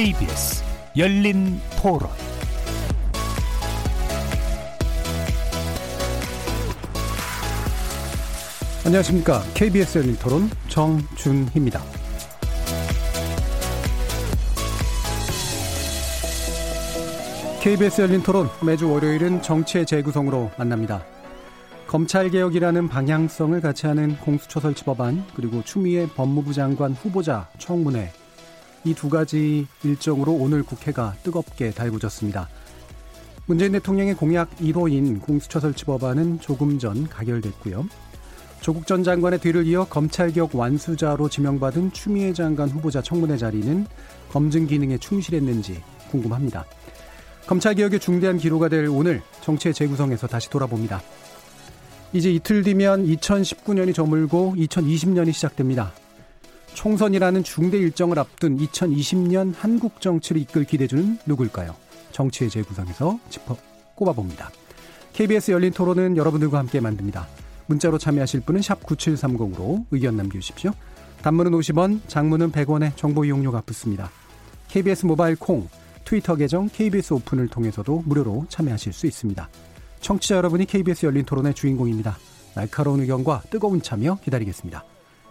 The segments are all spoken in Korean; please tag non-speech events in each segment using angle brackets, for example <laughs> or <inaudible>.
KBS 열린 토론 안녕하십니까. KBS 열린 토론 정준희입니다. KBS 열린 토론 매주 월요일은 정치의 재구성으로 만납니다. 검찰개혁이라는 방향성을 같이 하는 공수처 설치 법안 그리고 추미애 법무부 장관 후보자 청문회 이 두 가지 일정으로 오늘 국회가 뜨겁게 달구졌습니다. 문재인 대통령의 공약 1호인 공수처 설치 법안은 조금 전 가결됐고요. 조국 전 장관의 뒤를 이어 검찰개혁 완수자로 지명받은 추미애 장관 후보자 청문회 자리는 검증 기능에 충실했는지 궁금합니다. 검찰개혁의 중대한 기로가 될 오늘 정치의 재구성에서 다시 돌아봅니다. 이제 이틀 뒤면 2019년이 저물고 2020년이 시작됩니다. 총선이라는 중대 일정을 앞둔 2020년 한국 정치를 이끌 기대주는 누굴까요? 정치의 재구성에서 짚어 꼽아봅니다. KBS 열린 토론은 여러분들과 함께 만듭니다. 문자로 참여하실 분은 9730으로 의견 남겨주십시오. 단문은 50원, 장문은 100원의 정보 이용료가 붙습니다. KBS 모바일 콩, 트위터 계정 KBS 오픈을 통해서도 무료로 참여하실 수 있습니다. 청취자 여러분이 KBS 열린 토론의 주인공입니다. 날카로운 의견과 뜨거운 참여 기다리겠습니다.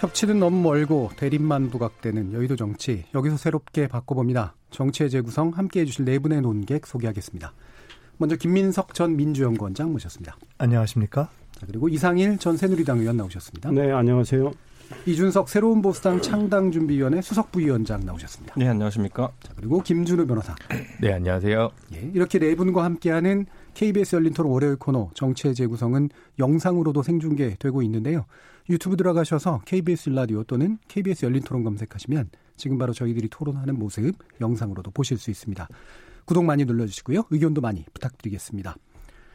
협치는 너무 멀고 대립만 부각되는 여의도 정치. 여기서 새롭게 바꿔봅니다. 정치의 재구성 함께 해 주실 네 분의 논객 소개하겠습니다. 먼저 김민석 전 민주연구원장 모셨습니다. 안녕하십니까? 그리고 이상일 전 새누리당 의원 나오셨습니다. 네, 안녕하세요. 이준석 새로운 보수당 창당 준비위원회 수석 부위원장 나오셨습니다. 네, 안녕하십니까? 자, 그리고 김준우 변호사. 네, 안녕하세요. 예, 이렇게 네 분과 함께하는 KBS 열린 토론 월요일 코너 정치의 재구성은 영상으로도 생중계되고 있는데요. 유튜브 들어가셔서 KBS 라디오 또는 KBS 열린 토론 검색하시면 지금 바로 저희들이 토론하는 모습 영상으로도 보실 수 있습니다. 구독 많이 눌러주시고요. 의견도 많이 부탁드리겠습니다.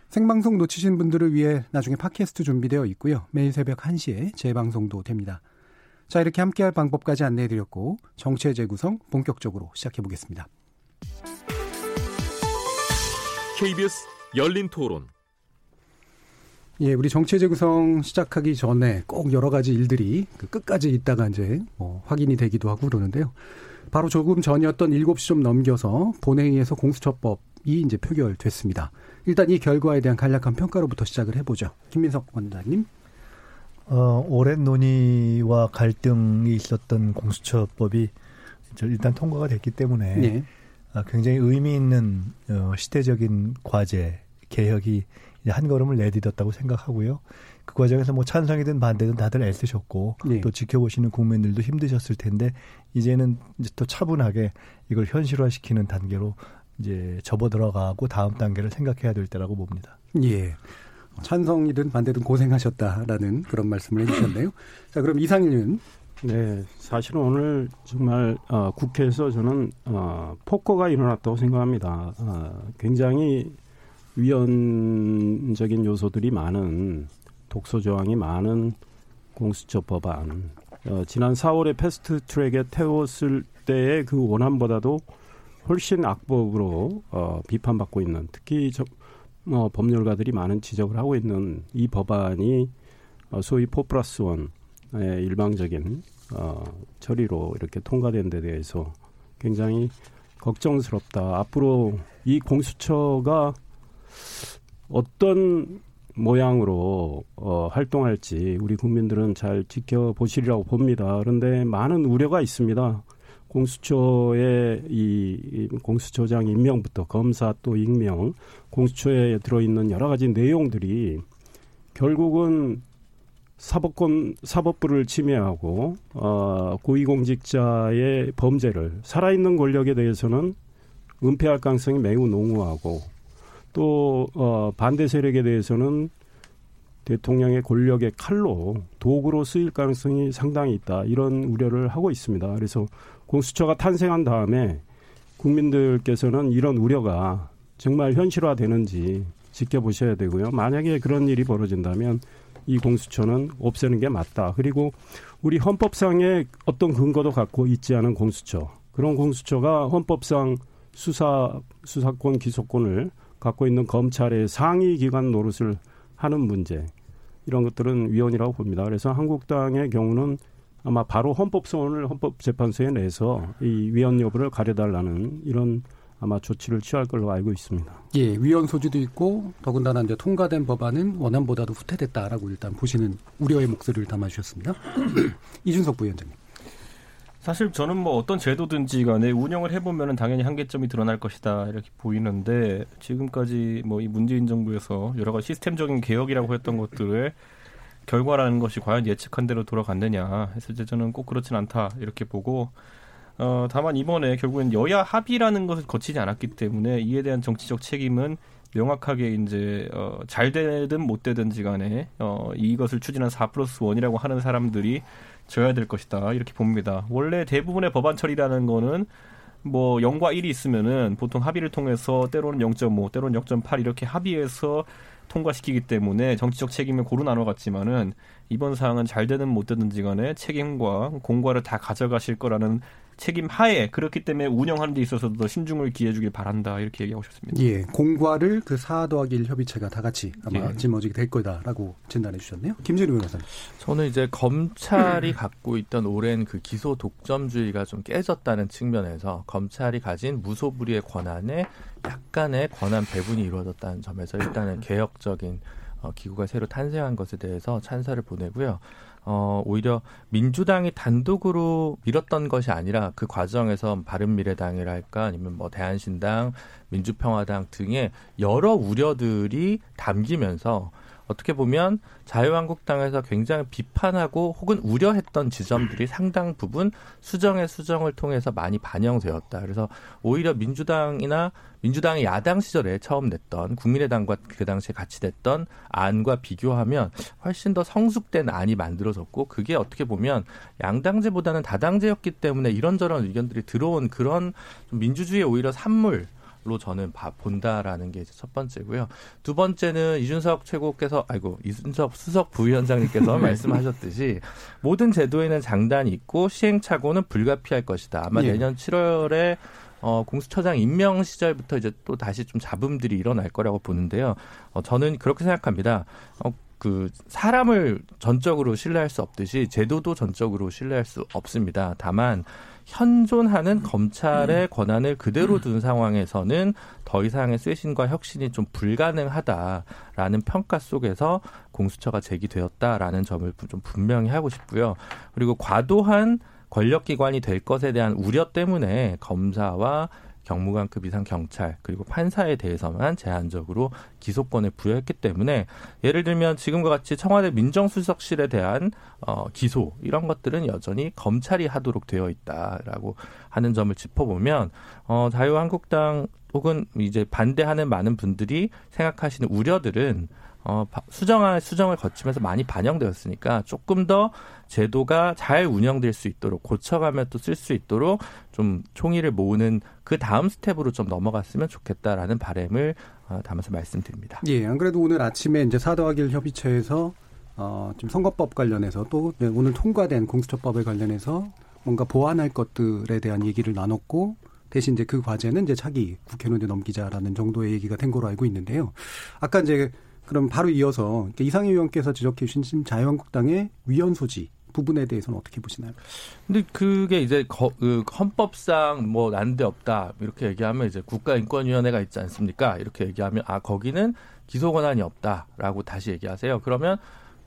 생방송 놓치신 분들을 위해 나중에 팟캐스트 준비되어 있고요. 매일 새벽 1시에 재방송도 됩니다. 자, 이렇게 함께할 방법까지 안내해드렸고 정치의 재구성 본격적으로 시작해보겠습니다. KBS 열린 토론. 예, 우리 정치의 재구성 시작하기 전에 꼭 여러 가지 일들이 그 끝까지 있다가 이제 뭐 확인이 되기도 하고 그러는데요. 바로 조금 전이었던 7시 좀 넘겨서 본회의에서 공수처법이 이제 표결됐습니다. 일단 이 결과에 대한 간략한 평가로부터 시작을 해보죠. 김민석 원장님. 어, 오랜 논의와 갈등이 있었던 공수처법이 일단 통과가 됐기 때문에 네. 굉장히 의미 있는 어, 시대적인 과제 개혁이 한 걸음을 내딛었다고 생각하고요. 그 과정에서 뭐 찬성이든 반대든 다들 애쓰셨고 네. 또 지켜보시는 국민들도 힘드셨을 텐데 이제는 이제 또 차분하게 이걸 현실화시키는 단계로 이제 접어 들어가고 다음 단계를 생각해야 될 때라고 봅니다. 예. 찬성이든 반대든 고생하셨다라는 그런 말씀을 해주셨네요. <laughs> 자, 그럼 이상일은 네, 사실은 오늘 정말 어, 국회에서 저는 어, 폭거가 일어났다고 생각합니다. 어, 굉장히 위헌적인 요소들이 많은 독소 조항이 많은 공수처 법안. 어, 지난 4월에 패스트 트랙에 태웠을 때의 그 원안보다도 훨씬 악법으로 어, 비판받고 있는 특히 저, 뭐 법률가들이 많은 지적을 하고 있는 이 법안이 어, 소위 포 플러스 원의 일방적인 어, 처리로 이렇게 통과된 데 대해서 굉장히 걱정스럽다. 앞으로 이 공수처가 어떤 모양으로 어, 활동할지 우리 국민들은 잘 지켜보시리라고 봅니다. 그런데 많은 우려가 있습니다. 공수처의 이 공수처장 임명부터 검사 또 임명, 공수처에 들어있는 여러 가지 내용들이 결국은 사법권 사법부를 침해하고 어, 고위공직자의 범죄를 살아있는 권력에 대해서는 은폐할 가능성이 매우 농후하고 또 어, 반대 세력에 대해서는 대통령의 권력의 칼로 도구로 쓰일 가능성이 상당히 있다 이런 우려를 하고 있습니다. 그래서 공수처가 탄생한 다음에 국민들께서는 이런 우려가 정말 현실화되는지 지켜보셔야 되고요. 만약에 그런 일이 벌어진다면 이 공수처는 없애는 게 맞다. 그리고 우리 헌법상의 어떤 근거도 갖고 있지 않은 공수처. 그런 공수처가 헌법상 수사 수사권 기소권을 갖고 있는 검찰의 상위 기관 노릇을 하는 문제 이런 것들은 위헌이라고 봅니다. 그래서 한국당의 경우는 아마 바로 헌법소원을 헌법재판소에 내서 이 위헌 여부를 가려달라는 이런 아마 조치를 취할 걸로 알고 있습니다. 예, 위헌 소지도 있고 더군다나 이제 통과된 법안은 원안보다도 후퇴됐다라고 일단 보시는 우려의 목소리를 담아주셨습니다. <clears throat> 이준석 부위원장님. 사실 저는 뭐 어떤 제도든지 간에 운영을 해보면 당연히 한계점이 드러날 것이다 이렇게 보이는데 지금까지 뭐 이 문재인 정부에서 여러 가지 시스템적인 개혁이라고 했던 것들을 결과라는 것이 과연 예측한 대로 돌아갔느냐 했을 때 저는 꼭 그렇진 않다 이렇게 보고 어 다만 이번에 결국엔 여야 합의라는 것을 거치지 않았기 때문에 이에 대한 정치적 책임은 명확하게 이제 어, 잘 되든 못 되든지 간에 어, 이것을 추진한 4 플러스 1이라고 하는 사람들이 져야 될 것이다 이렇게 봅니다. 원래 대부분의 법안 처리라는 거는 뭐 0과 1이 있으면은 보통 합의를 통해서 때로는 0.5, 때로는 0.8 이렇게 합의해서 통과시키기 때문에 정치적 책임을 고루 나눠갔지만은 이번 사항은 잘 되든 못 되든지 간에 책임과 공과를 다 가져가실 거라는 책임 하에 그렇기 때문에 운영하는 데 있어서도 더 신중을 기해 주길 바란다 이렇게 얘기하고 싶습니다. 예, 공과를 그4 더하기 1 협의체가 다 같이 아마 예. 짊어지게 될 거다라고 진단해 주셨네요. 김진우 변호사님. 저는 이제 검찰이 <clears throat> 갖고 있던 오랜 그 기소 독점주의가 좀 깨졌다는 측면에서 검찰이 가진 무소불위의 권한에 약간의 권한 배분이 이루어졌다는 점에서 일단은 개혁적인 어, 기구가 새로 탄생한 것에 대해서 찬사를 보내고요. 어, 오히려 민주당이 단독으로 밀었던 것이 아니라 그 과정에서 바른미래당이랄까 아니면 뭐 대한신당, 민주평화당 등의 여러 우려들이 담기면서 어떻게 보면 자유한국당에서 굉장히 비판하고 혹은 우려했던 지점들이 상당 부분 수정의 수정을 통해서 많이 반영되었다. 그래서 오히려 민주당이나 민주당이 야당 시절에 처음 냈던 국민의당과 그 당시에 같이 냈던 안과 비교하면 훨씬 더 성숙된 안이 만들어졌고 그게 어떻게 보면 양당제보다는 다당제였기 때문에 이런저런 의견들이 들어온 그런 민주주의의 오히려 산물 로 저는 봐, 본다라는 게첫 번째고요. 두 번째는 이준석 최고께서 아이고 이준석 수석 부위원장님께서 <laughs> 말씀하셨듯이 모든 제도에는 장단이 있고 시행착오는 불가피할 것이다. 아마 예. 내년 7월에 어, 공수처장 임명 시절부터 이제 또 다시 좀 잡음들이 일어날 거라고 보는데요. 어, 저는 그렇게 생각합니다. 어, 그 사람을 전적으로 신뢰할 수 없듯이 제도도 전적으로 신뢰할 수 없습니다. 다만 현존하는 검찰의 권한을 그대로 둔 상황에서는 더 이상의 쇄신과 혁신이 좀 불가능하다라는 평가 속에서 공수처가 제기되었다라는 점을 좀 분명히 하고 싶고요. 그리고 과도한 권력기관이 될 것에 대한 우려 때문에 검사와 경무관급 이상 경찰 그리고 판사에 대해서만 제한적으로 기소권을 부여했기 때문에 예를 들면 지금과 같이 청와대 민정수석실에 대한 어, 기소 이런 것들은 여전히 검찰이 하도록 되어 있다라고 하는 점을 짚어보면 어, 자유한국당 혹은 이제 반대하는 많은 분들이 생각하시는 우려들은 어, 수정할 수정을 거치면서 많이 반영되었으니까 조금 더 제도가 잘 운영될 수 있도록 고쳐가며 또 쓸 수 있도록 좀 총의를 모으는 그 다음 스텝으로 좀 넘어갔으면 좋겠다라는 바램을 어, 담아서 말씀드립니다. 예, 안 그래도 오늘 아침에 이제 사 더하기 일 협의체에서 어, 지금 선거법 관련해서 또 오늘 통과된 공수처법에 관련해서 뭔가 보완할 것들에 대한 얘기를 나눴고 대신 이제 그 과제는 이제 차기 국회의원에 넘기자라는 정도의 얘기가 된 거로 알고 있는데요. 아까 이제 그럼 바로 이어서 이상희 의원께서 지적해 주신 자유한국당의 위헌 소지 부분에 대해서는 어떻게 보시나요? 근데 그게 이제 거, 그 헌법상 뭐 난데 없다 이렇게 얘기하면 이제 국가인권위원회가 있지 않습니까? 이렇게 얘기하면 아 거기는 기소 권한이 없다라고 다시 얘기하세요. 그러면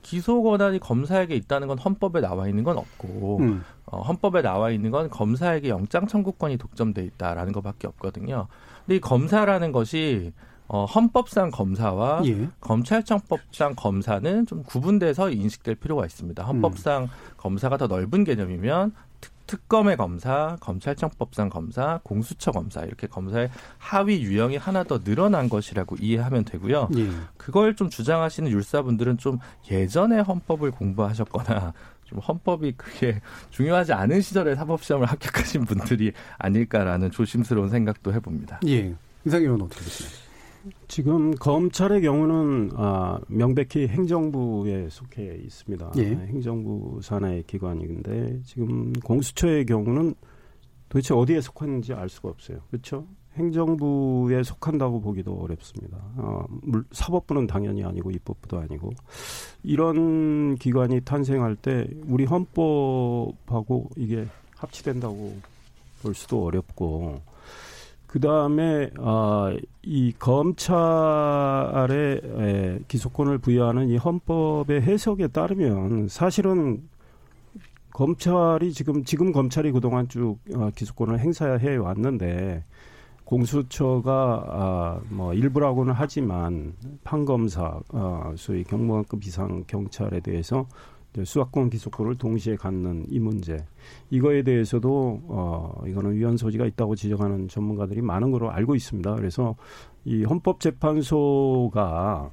기소 권한이 검사에게 있다는 건 헌법에 나와 있는 건 없고 음. 어, 헌법에 나와 있는 건 검사에게 영장 청구권이 독점돼 있다라는 것밖에 없거든요. 근데 이 검사라는 것이 어, 헌법상 검사와 예. 검찰청법상 검사는 좀 구분돼서 인식될 필요가 있습니다. 헌법상 음. 검사가 더 넓은 개념이면 특, 검의 검사, 검찰청법상 검사, 공수처 검사 이렇게 검사의 하위 유형이 하나 더 늘어난 것이라고 이해하면 되고요. 예. 그걸 좀 주장하시는 율사분들은 좀 예전에 헌법을 공부하셨거나 좀 헌법이 그게 중요하지 않은 시절에 사법시험을 합격하신 분들이 아닐까라는 조심스러운 생각도 해봅니다. 예. 이상희 의원 어떻게 보시나요? 지금 검찰의 경우는 아, 명백히 행정부에 속해 있습니다. 예. 행정부 산하의 기관인데 지금 공수처의 경우는 도대체 어디에 속하는지 알 수가 없어요. 그렇죠? 행정부에 속한다고 보기도 어렵습니다. 어, 사법부는 당연히 아니고 입법부도 아니고 이런 기관이 탄생할 때 우리 헌법하고 이게 합치된다고 볼 수도 어렵고 그 다음에 아, 이 검찰의 에, 기소권을 부여하는 이 헌법의 해석에 따르면 사실은 검찰이 지금 지금 검찰이 그동안 쭉 어, 기소권을 행사해 왔는데 공수처가 아, 뭐 일부라고는 하지만 판검사 아, 소위 경무관급 이상 경찰에 대해서 수사권 기소권을 동시에 갖는 이 문제 이거에 대해서도 어 이거는 위헌 소지가 있다고 지적하는 전문가들이 많은 걸로 알고 있습니다. 그래서 이 헌법재판소가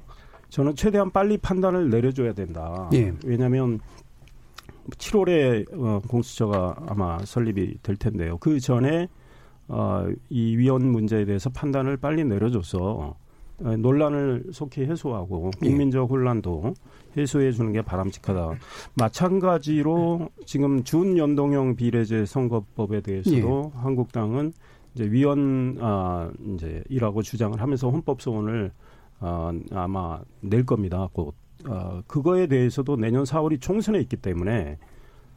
저는 최대한 빨리 판단을 내려줘야 된다. 예. 왜냐하면 7월에 어, 공수처가 아마 설립이 될 텐데요. 그 전에 어, 이 위헌 문제에 대해서 판단을 빨리 내려줘서 어, 논란을 속히 해소하고 예. 국민적 혼란도 해소해 주는 게 바람직하다. 마찬가지로 지금 준연동형 비례제 선거법에 대해서도 예. 한국당은 이제 위헌 아 이제 이라고 주장을 하면서 헌법 소원을 아, 아마 낼 겁니다. 곧 어, 그거에 대해서도 내년 4월이 총선에 있기 때문에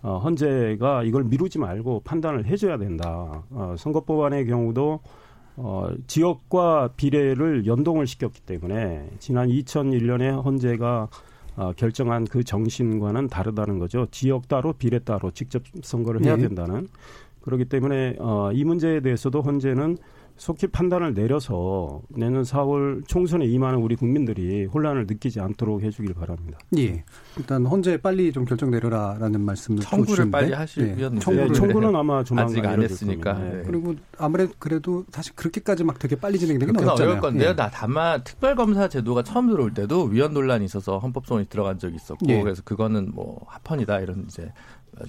어, 헌재가 이걸 미루지 말고 판단을 해줘야 된다. 어, 선거법안의 경우도 어, 지역과 비례를 연동을 시켰기 때문에 지난 2001년에 헌재가 어, 결정한 그 정신과는 다르다는 거죠. 지역 따로 비례 따로 직접 선거를 해야 네. 된다는. 그렇기 때문에 어, 이 문제에 대해서도 헌재는 속히 판단을 내려서 내년 4월 총선에 임하는 우리 국민들이 혼란을 느끼지 않도록 해주길 바랍니다. 예. 일단 헌재 빨리 좀 결정 내려라라는 말씀을 청구를 빨리 예. 청구를 청구를 청구는 아마 조만간 아직 안 했으니까. 네. 그리고 아무래도 그래도 사실 그렇게까지 막 되게 빨리 진행되는 건 어렵잖아요. 어려울 건데요. 예. 나 다만 특별검사 제도가 처음 들어올 때도 위헌 논란이 있어서 헌법소원이 들어간 적이 있었고 예. 그래서 그거는 뭐 합헌이다 이런 이제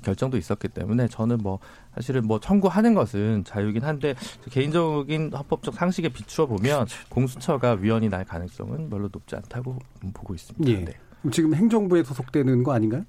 결정도 있었기 때문에 저는 뭐 사실은 뭐 청구하는 것은 자유긴 한데 개인적인 헌법적 상식에 비추어 보면 공수처가 위헌이 날 가능성은 별로 높지 않다고 보고 있습니다. 예. 네. 지금 행정부에 소속되는 거 아닌가요?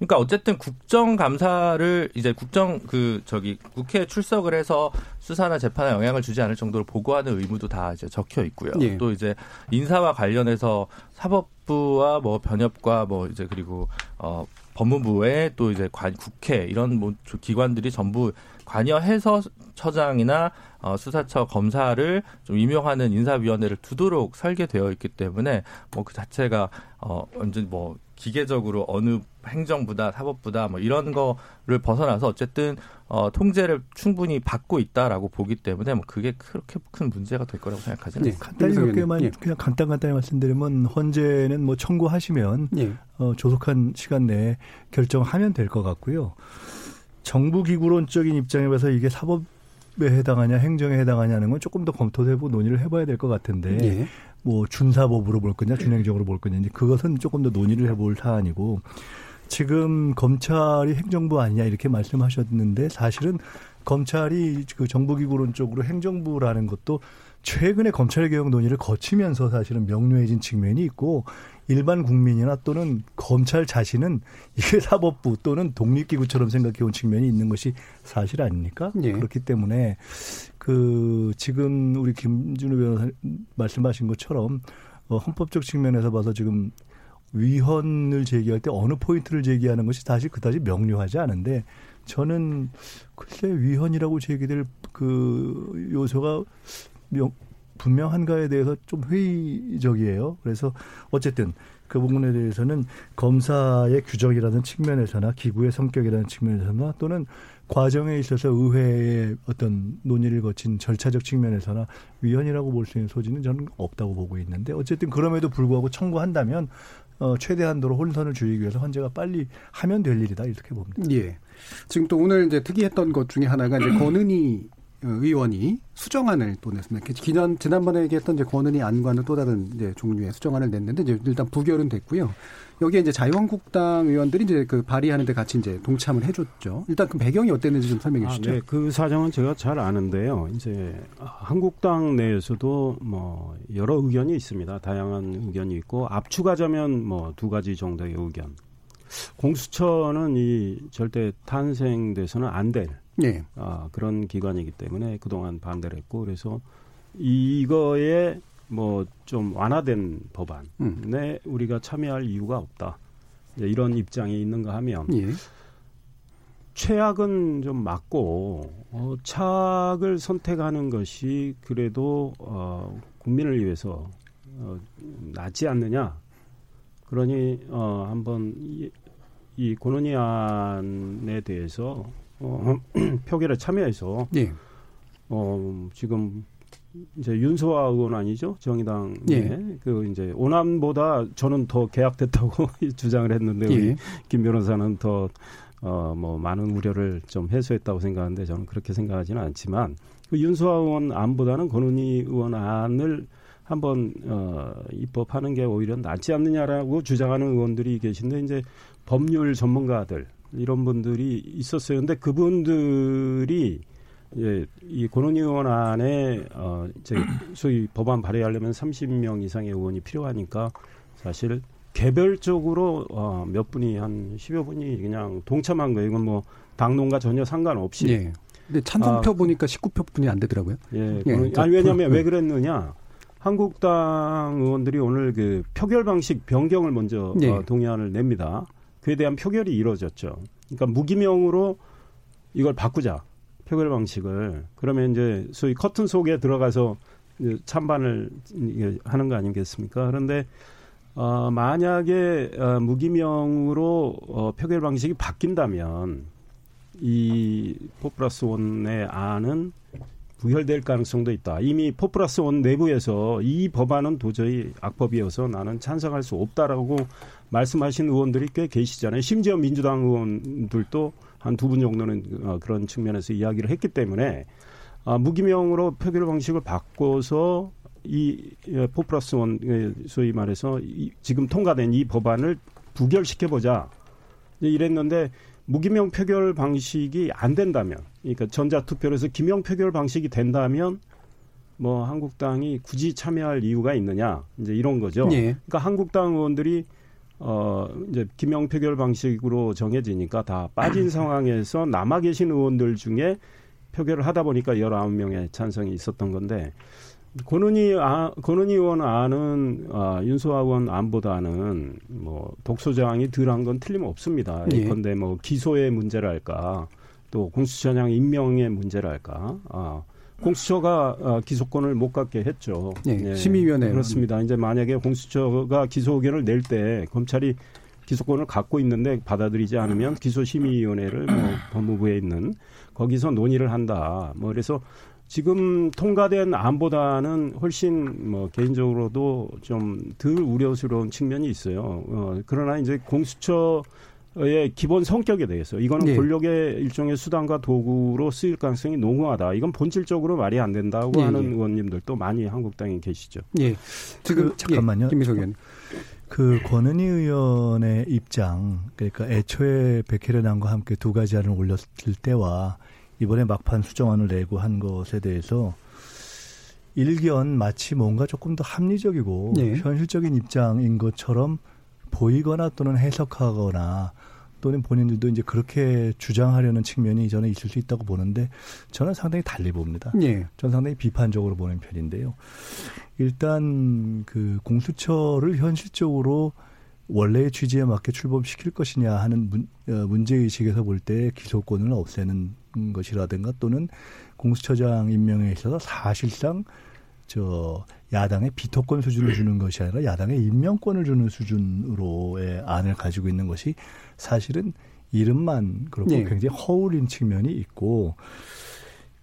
그러니까 어쨌든 국정감사를 이제 국정 그 저기 국회에 출석을 해서 수사나 재판에 영향을 주지 않을 정도로 보고하는 의무도 다 이제 적혀 있고요. 예. 또 이제 인사와 관련해서 사법 부와 뭐 변협과 뭐 이제 그리고 어 법무부에 또 이제 관, 국회 이런 뭐 기관들이 전부 관여해서 처장이나 어, 수사처 검사를 좀 임명하는 인사위원회를 두도록 설계되어 있기 때문에 뭐 그 자체가 어 완전 뭐 기계적으로 어느 행정부다 사법부다 뭐 이런 거를 벗어나서 어쨌든 어 통제를 충분히 받고 있다라고 보기 때문에 뭐 그게 그렇게 큰 문제가 될 거라고 생각하지는 네, 간단히 몇 개만 예. 그냥 간단 간단히 말씀드리면 헌재는 뭐 청구하시면 예. 어, 조속한 시간 내에 결정하면 될 것 같고요. 정부 기구론적인 입장에 봐서 이게 사법 에 해당하냐 행정에 해당하냐는 건 조금 더 검토해보고 논의를 해봐야 될 것 같은데 예. 뭐 준사법으로 볼 거냐 준행정으로 볼 거냐 그것은 조금 더 논의를 해볼 사안이고 지금 검찰이 행정부 아니냐 이렇게 말씀하셨는데 사실은 검찰이 그 정부기구론 쪽으로 행정부라는 것도 최근에 검찰개혁 논의를 거치면서 사실은 명료해진 측면이 있고 일반 국민이나 또는 검찰 자신은 이게 <laughs> 사법부 또는 독립기구처럼 생각해온 측면이 있는 것이 사실 아닙니까? 예. 그렇기 때문에 그 지금 우리 김준우 변호사 말씀하신 것처럼 어, 헌법적 측면에서 봐서 지금 위헌을 제기할 때 어느 포인트를 제기하는 것이 사실 그다지 명료하지 않은데 저는 글쎄 위헌이라고 제기될 그 요소가 명, 분명한가에 대해서 좀 회의적이에요. 그래서 어쨌든 그 부분에 대해서는 검사의 규정이라는 측면에서나 기구의 성격이라는 측면에서나 또는 과정에 있어서 의회의 어떤 논의를 거친 절차적 측면에서나 위헌이라고 볼 수 있는 소지는 저는 없다고 보고 있는데 어쨌든 그럼에도 불구하고 청구한다면 어, 최대한도로 혼선을 줄이기 위해서 헌재가 빨리 하면 될 일이다 이렇게 봅니다. 예. 지금 또 오늘 이제 특이했던 것 중에 하나가 이제 권은희 의원이 수정안을 또 냈습니다. 기존 지난번에 얘기했던 이제 권은희 안과는 또 다른 이제 종류의 수정안을 냈는데 이제 일단 부결은 됐고요. 여기에 이제 자유한국당 의원들이 이제 그 발의하는데 같이 이제 동참을 해줬죠. 일단 그 배경이 어땠는지 좀 설명해 아, 주시죠. 아, 네. 그 사정은 제가 잘 아는데요. 이제 한국당 내에서도 뭐 여러 의견이 있습니다. 다양한 의견이 있고 압축하자면 뭐 두 가지 정도의 의견. 공수처는 이 절대 탄생돼서는 안 될. 네. 아, 그런 기관이기 때문에 그동안 반대를 했고 그래서 이거에 뭐 좀 완화된 법안에 음. 우리가 참여할 이유가 없다. 이런 입장이 있는가 하면 예. 최악은 좀 맞고 어, 착을 선택하는 것이 그래도 어, 국민을 위해서 어, 낫지 않느냐. 그러니 어, 한번 이, 이 고논의안에 대해서 어, <clears throat> 표결에 참여해서 예. 어, 지금 이제 윤소아 의원 아니죠 정의당 예. 그 이제 오남보다 저는 더 계약됐다고 <laughs> 주장을 했는데 우리 예. 김 변호사는 더 어, 뭐, 많은 우려를 좀 해소했다고 생각하는데 저는 그렇게 생각하지는 않지만 그 윤소아 의원 안보다는 권은희 의원 안을 한번 어, 입법하는 게 오히려 낫지 않느냐라고 주장하는 의원들이 계신데 이제 법률 전문가들 이런 분들이 있었어요. 근데 그분들이 예, 이 권은희 의원 안에 어 이제 소위 법안 발의하려면 30명 이상의 의원이 필요하니까 사실 개별적으로 어, 몇 분이 한 10여 분이 그냥 동참한 거예요. 이건 뭐 당론과 전혀 상관없이. 예. 근데 찬성표 아, 보니까 19표 분이 안 되더라고요. 예. 예. 아니 왜냐하면 왜 그랬느냐? 한국당 의원들이 오늘 그 표결 방식 변경을 먼저 예. 어, 동의안을 냅니다. 그에 대한 표결이 이루어졌죠. 그러니까 무기명으로 이걸 바꾸자. 표결 방식을. 그러면 이제 소위 커튼 속에 들어가서 찬반을 하는 거 아니겠습니까? 그런데 어, 만약에 어, 무기명으로 어, 표결 방식이 바뀐다면 이 포플러스 원의 안은 부결될 가능성도 있다. 이미 포플러스 원 내부에서 이 법안은 도저히 악법이어서 나는 찬성할 수 없다라고 말씀하신 의원들이 꽤 계시잖아요. 심지어 민주당 의원들도 한 두 분 정도는 어, 그런 측면에서 이야기를 했기 때문에 아, 무기명으로 표결 방식을 바꿔서 이 예, 포플러스 원 예, 소위 말해서 이, 지금 통과된 이 법안을 부결시켜 보자 이랬는데 무기명 표결 방식이 안 된다면 그러니까 전자 투표로서 기명 표결 방식이 된다면 뭐 한국당이 굳이 참여할 이유가 있느냐 이제 이런 거죠. 예. 그러니까 한국당 의원들이 어 이제 기명 표결 방식으로 정해지니까 다 빠진 <clears throat> 상황에서 남아 계신 의원들 중에 표결을 하다 보니까 열아홉 명의 찬성이 있었던 건데 권은희 아, 권은희 의원 안은 아, 윤소아 의원 안보다는 뭐 독소장이 덜한 건 틀림없습니다. 예. 예컨대 뭐 기소의 문제랄까 또 공수처장 임명의 문제랄까 아, 공수처가 어, 기소권을 못 갖게 했죠. 예, 예. 심의위원회 그렇습니다. 이제 만약에 공수처가 기소 의견을 낼 때 검찰이 기소권을 갖고 있는데 받아들이지 않으면 기소심의위원회를 뭐 <clears throat> 법무부에 있는 거기서 논의를 한다. 뭐 그래서 지금 통과된 안보다는 훨씬 뭐 개인적으로도 좀 덜 우려스러운 측면이 있어요. 어, 그러나 이제 공수처 의 기본 성격에 대해서 이거는 예. 권력의 일종의 수단과 도구로 쓰일 가능성이 농후하다. 이건 본질적으로 말이 안 된다고 예. 하는 예. 의원님들도 많이 한국당에 계시죠. 예. 지금 그, 잠깐만요. 예. 김미석 의원. 그 권은희 의원의 입장, 그러니까 애초에 백혜련안과 함께 두 가지 안을 올렸을 때와 이번에 막판 수정안을 내고 한 것에 대해서 일견 마치 뭔가 조금 더 합리적이고 네. 현실적인 입장인 것처럼 보이거나 또는 해석하거나 또는 본인들도 이제 그렇게 주장하려는 측면이 저는 있을 수 있다고 보는데 저는 상당히 달리 봅니다. 네. 저는 상당히 비판적으로 보는 편인데요. 일단 그 공수처를 현실적으로 원래의 취지에 맞게 출범시킬 것이냐 하는 문, 어, 문제의식에서 볼 때 기소권을 없애는 것이라든가 또는 공수처장 임명에 있어서 사실상 저 야당의 비토권 수준을 주는 것이 아니라 야당의 임명권을 주는 수준으로의 안을 가지고 있는 것이 사실은 이름만 그렇고 네. 굉장히 허울인 측면이 있고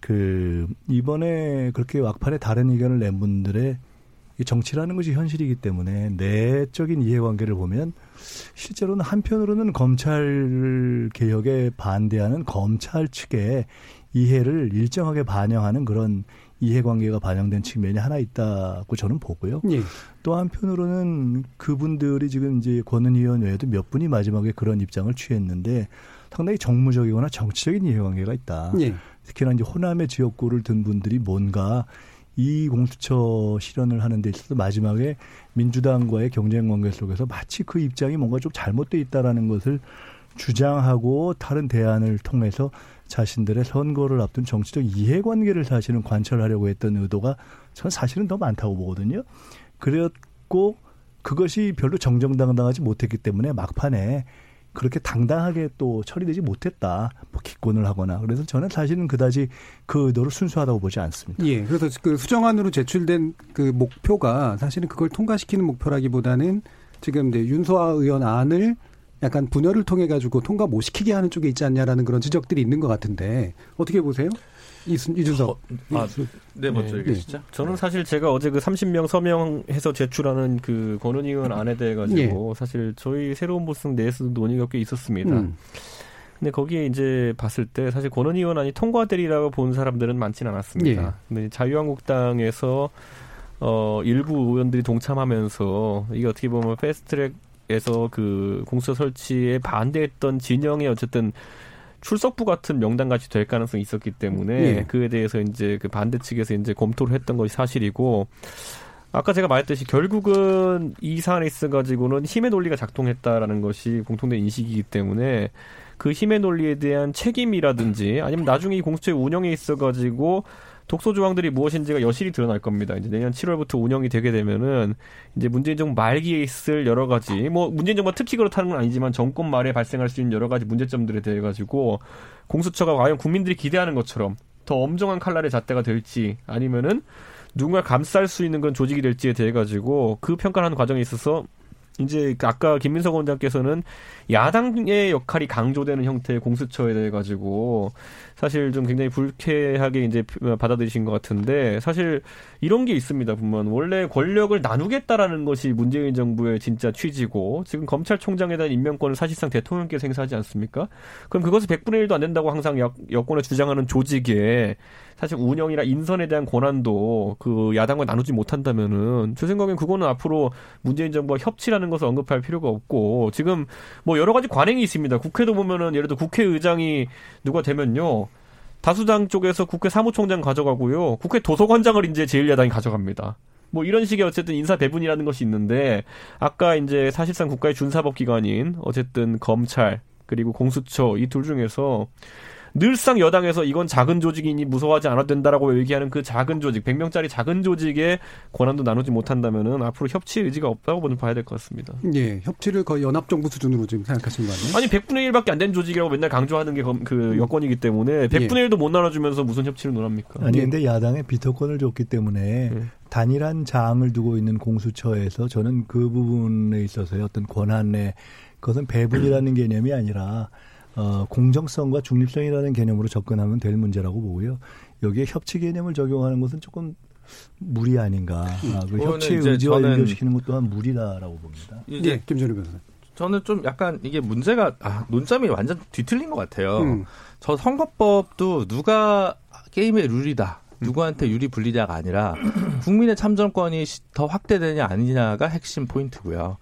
그 이번에 그렇게 막판에 다른 의견을 낸 분들의 정치라는 것이 현실이기 때문에 내적인 이해관계를 보면 실제로는 한편으로는 검찰 개혁에 반대하는 검찰 측에 이해를 일정하게 반영하는 그런 이해관계가 반영된 측면이 하나 있다고 저는 보고요. 예. 또 한편으로는 그분들이 지금 이제 권은 의원 외에도 몇 분이 마지막에 그런 입장을 취했는데 상당히 정무적이거나 정치적인 이해관계가 있다. 예. 특히나 이제 호남의 지역구를 든 분들이 뭔가 이 공수처 실현을 하는 데 있어서 마지막에 민주당과의 경쟁 관계 속에서 마치 그 입장이 뭔가 좀 잘못돼 있다라는 것을 주장하고 다른 대안을 통해서 자신들의 선거를 앞둔 정치적 이해관계를 사실은 관철하려고 했던 의도가 전 사실은 더 많다고 보거든요. 그랬고 그것이 별로 정정당당하지 못했기 때문에 막판에 그렇게 당당하게 또 처리되지 못했다. 뭐 기권을 하거나. 그래서 저는 사실은 그다지 그 의도를 순수하다고 보지 않습니다. 예. 그래서 그 수정안으로 제출된 그 목표가 사실은 그걸 통과시키는 목표라기보다는 지금 이제 윤소아 의원 안을 약간 분열을 통해 가지고 통과 못 시키게 하는 쪽에 있지 않냐라는 그런 지적들이 있는 것 같은데 어떻게 보세요? 이준석. 어, 아, 네, 먼저 네. 얘기하시죠. 네. 저는 사실 제가 어제 그 30명 서명해서 제출하는 그 권은 의원 안에 대해 가지고 네. 사실 저희 새로운 보승 내에서도 논의가 꽤 있었습니다. 음. 근데 거기에 이제 봤을 때 사실 권은 의원 안이 통과되리라고 본 사람들은 많지는 않았습니다. 예. 근데 자유한국당에서 어 일부 의원들이 동참하면서 이게 어떻게 보면 패스트트랙 에서 그 공수처 설치에 반대했던 진영의 어쨌든 출석부 같은 명단 같이 될 가능성이 있었기 때문에 예. 그에 대해서 이제 그 반대 측에서 이제 검토를 했던 것이 사실이고 아까 제가 말했듯이 결국은 이 사안에 있어 가지고는 힘의 논리가 작동했다라는 것이 공통된 인식이기 때문에 그 힘의 논리에 대한 책임이라든지 아니면 나중에 이 공수처의 운영에 있어 가지고 독소 조항들이 무엇인지가 여실히 드러날 겁니다. 이제 내년 7월부터 운영이 되게 되면은 이제 문재인 정부 말기에 있을 여러 가지 뭐 문재인 정부가 특히 그렇다는 건 아니지만 정권 말에 발생할 수 있는 여러 가지 문제점들에 대해 가지고 공수처가 과연 국민들이 기대하는 것처럼 더 엄정한 칼날의 잣대가 될지 아니면은 누군가 감쌀 수 있는 그런 조직이 될지에 대해 가지고 그 평가하는 과정에 있어서 이제 아까 김민석 원장께서는 야당의 역할이 강조되는 형태의 공수처에 대해 가지고 사실 좀 굉장히 불쾌하게 이제 받아들이신 것 같은데 사실 이런 게 있습니다. 보면 원래 권력을 나누겠다라는 것이 문재인 정부의 진짜 취지고 지금 검찰총장에 대한 임명권을 사실상 대통령께서 행사하지 않습니까? 그럼 그것을 100분의 1도 안 된다고 항상 여, 여권에 주장하는 조직에 사실 운영이나 인선에 대한 권한도 그 야당과 나누지 못한다면은 제 생각엔 그거는 앞으로 문재인 정부와 협치라는 것을 언급할 필요가 없고 지금 뭐 여러 가지 관행이 있습니다. 국회도 보면은 예를 들어 국회의장이 누가 되면요. 다수당 쪽에서 국회 사무총장 가져가고요. 국회 도서관장을 이제 제1야당이 가져갑니다. 뭐 이런 식의 어쨌든 인사 배분이라는 것이 있는데 아까 이제 사실상 국가의 준사법 기관인 어쨌든 검찰 그리고 공수처 이 둘 중에서 늘상 여당에서 이건 작은 조직이니 무서워하지 않아도 된다라고 얘기하는 그 작은 조직, 100명짜리 작은 조직의 권한도 나누지 못한다면은 앞으로 협치 의지가 없다고 보는 봐야 될 것 같습니다. 예, 협치를 거의 연합정부 수준으로 지금 생각하시는 거 아니에요? 아니, 100분의 1밖에 안 된 조직이라고 맨날 강조하는 게 그 여건이기 때문에 100분의 예. 1도 못 나눠주면서 무슨 협치를 논합니까? 아니, 근데 야당에 비토권을 줬기 때문에 예. 단일한 장을 두고 있는 공수처에서 저는 그 부분에 있어서의 어떤 권한의 그것은 배분이라는 <clears throat> 개념이 아니라 어, 공정성과 중립성이라는 개념으로 접근하면 될 문제라고 보고요. 여기에 협치 개념을 적용하는 것은 조금 무리 아닌가. 아, 그 협치의 의지와 연결시키는 것 또한 무리다라고 봅니다. 네, 김준일 변호사. 저는 좀 약간 이게 문제가 아, 논점이 완전 뒤틀린 것 같아요. 음. 저 선거법도 누가 게임의 룰이다. 누구한테 유리 불리냐가 아니라 국민의 참정권이 더 확대되냐 아니냐가 핵심 포인트고요.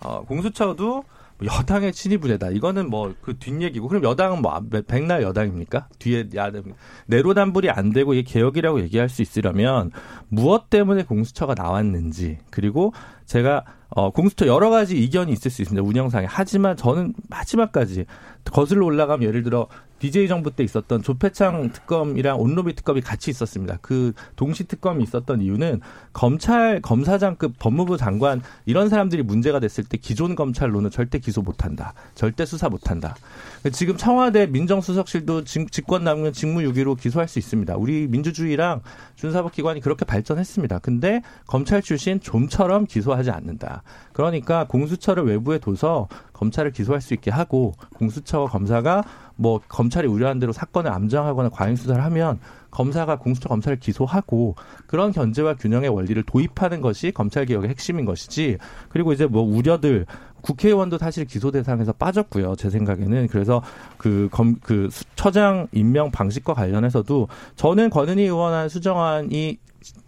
어, 공수처도 뭐 여당의 친이부대다. 이거는 뭐 그 뒷얘기고 그럼 여당은 뭐 백날 여당입니까? 뒤에 야당 내로남불이 안 되고 이게 개혁이라고 얘기할 수 있으려면 무엇 때문에 공수처가 나왔는지 그리고 제가 어 공수처 여러 가지 이견이 있을 수 있습니다. 운영상에. 하지만 저는 마지막까지 거슬러 올라가면 예를 들어 DJ 정부 때 있었던 조폐창 특검이랑 온로비 특검이 같이 있었습니다. 그 동시 특검이 있었던 이유는 검찰 검사장급 법무부 장관 이런 사람들이 문제가 됐을 때 기존 검찰로는 절대 기소 못한다. 절대 수사 못한다. 지금 청와대 민정수석실도 직권 남용 직무유기로 기소할 수 있습니다. 우리 민주주의랑 준사법기관이 그렇게 발전했습니다. 근데 검찰 출신 좀처럼 기소하지 않는다. 그러니까 공수처를 외부에 둬서 검찰을 기소할 수 있게 하고 공수처와 검사가 뭐 검찰이 우려한 대로 사건을 암정하거나 과잉 수사를 하면 검사가 공수처 검사를 기소하고 그런 견제와 균형의 원리를 도입하는 것이 검찰 개혁의 핵심인 것이지 그리고 이제 뭐 우려들 국회의원도 사실 기소 대상에서 빠졌고요. 제 생각에는 그래서 그 검그 처장 임명 방식과 관련해서도 저는 권은희 의원한 수정안이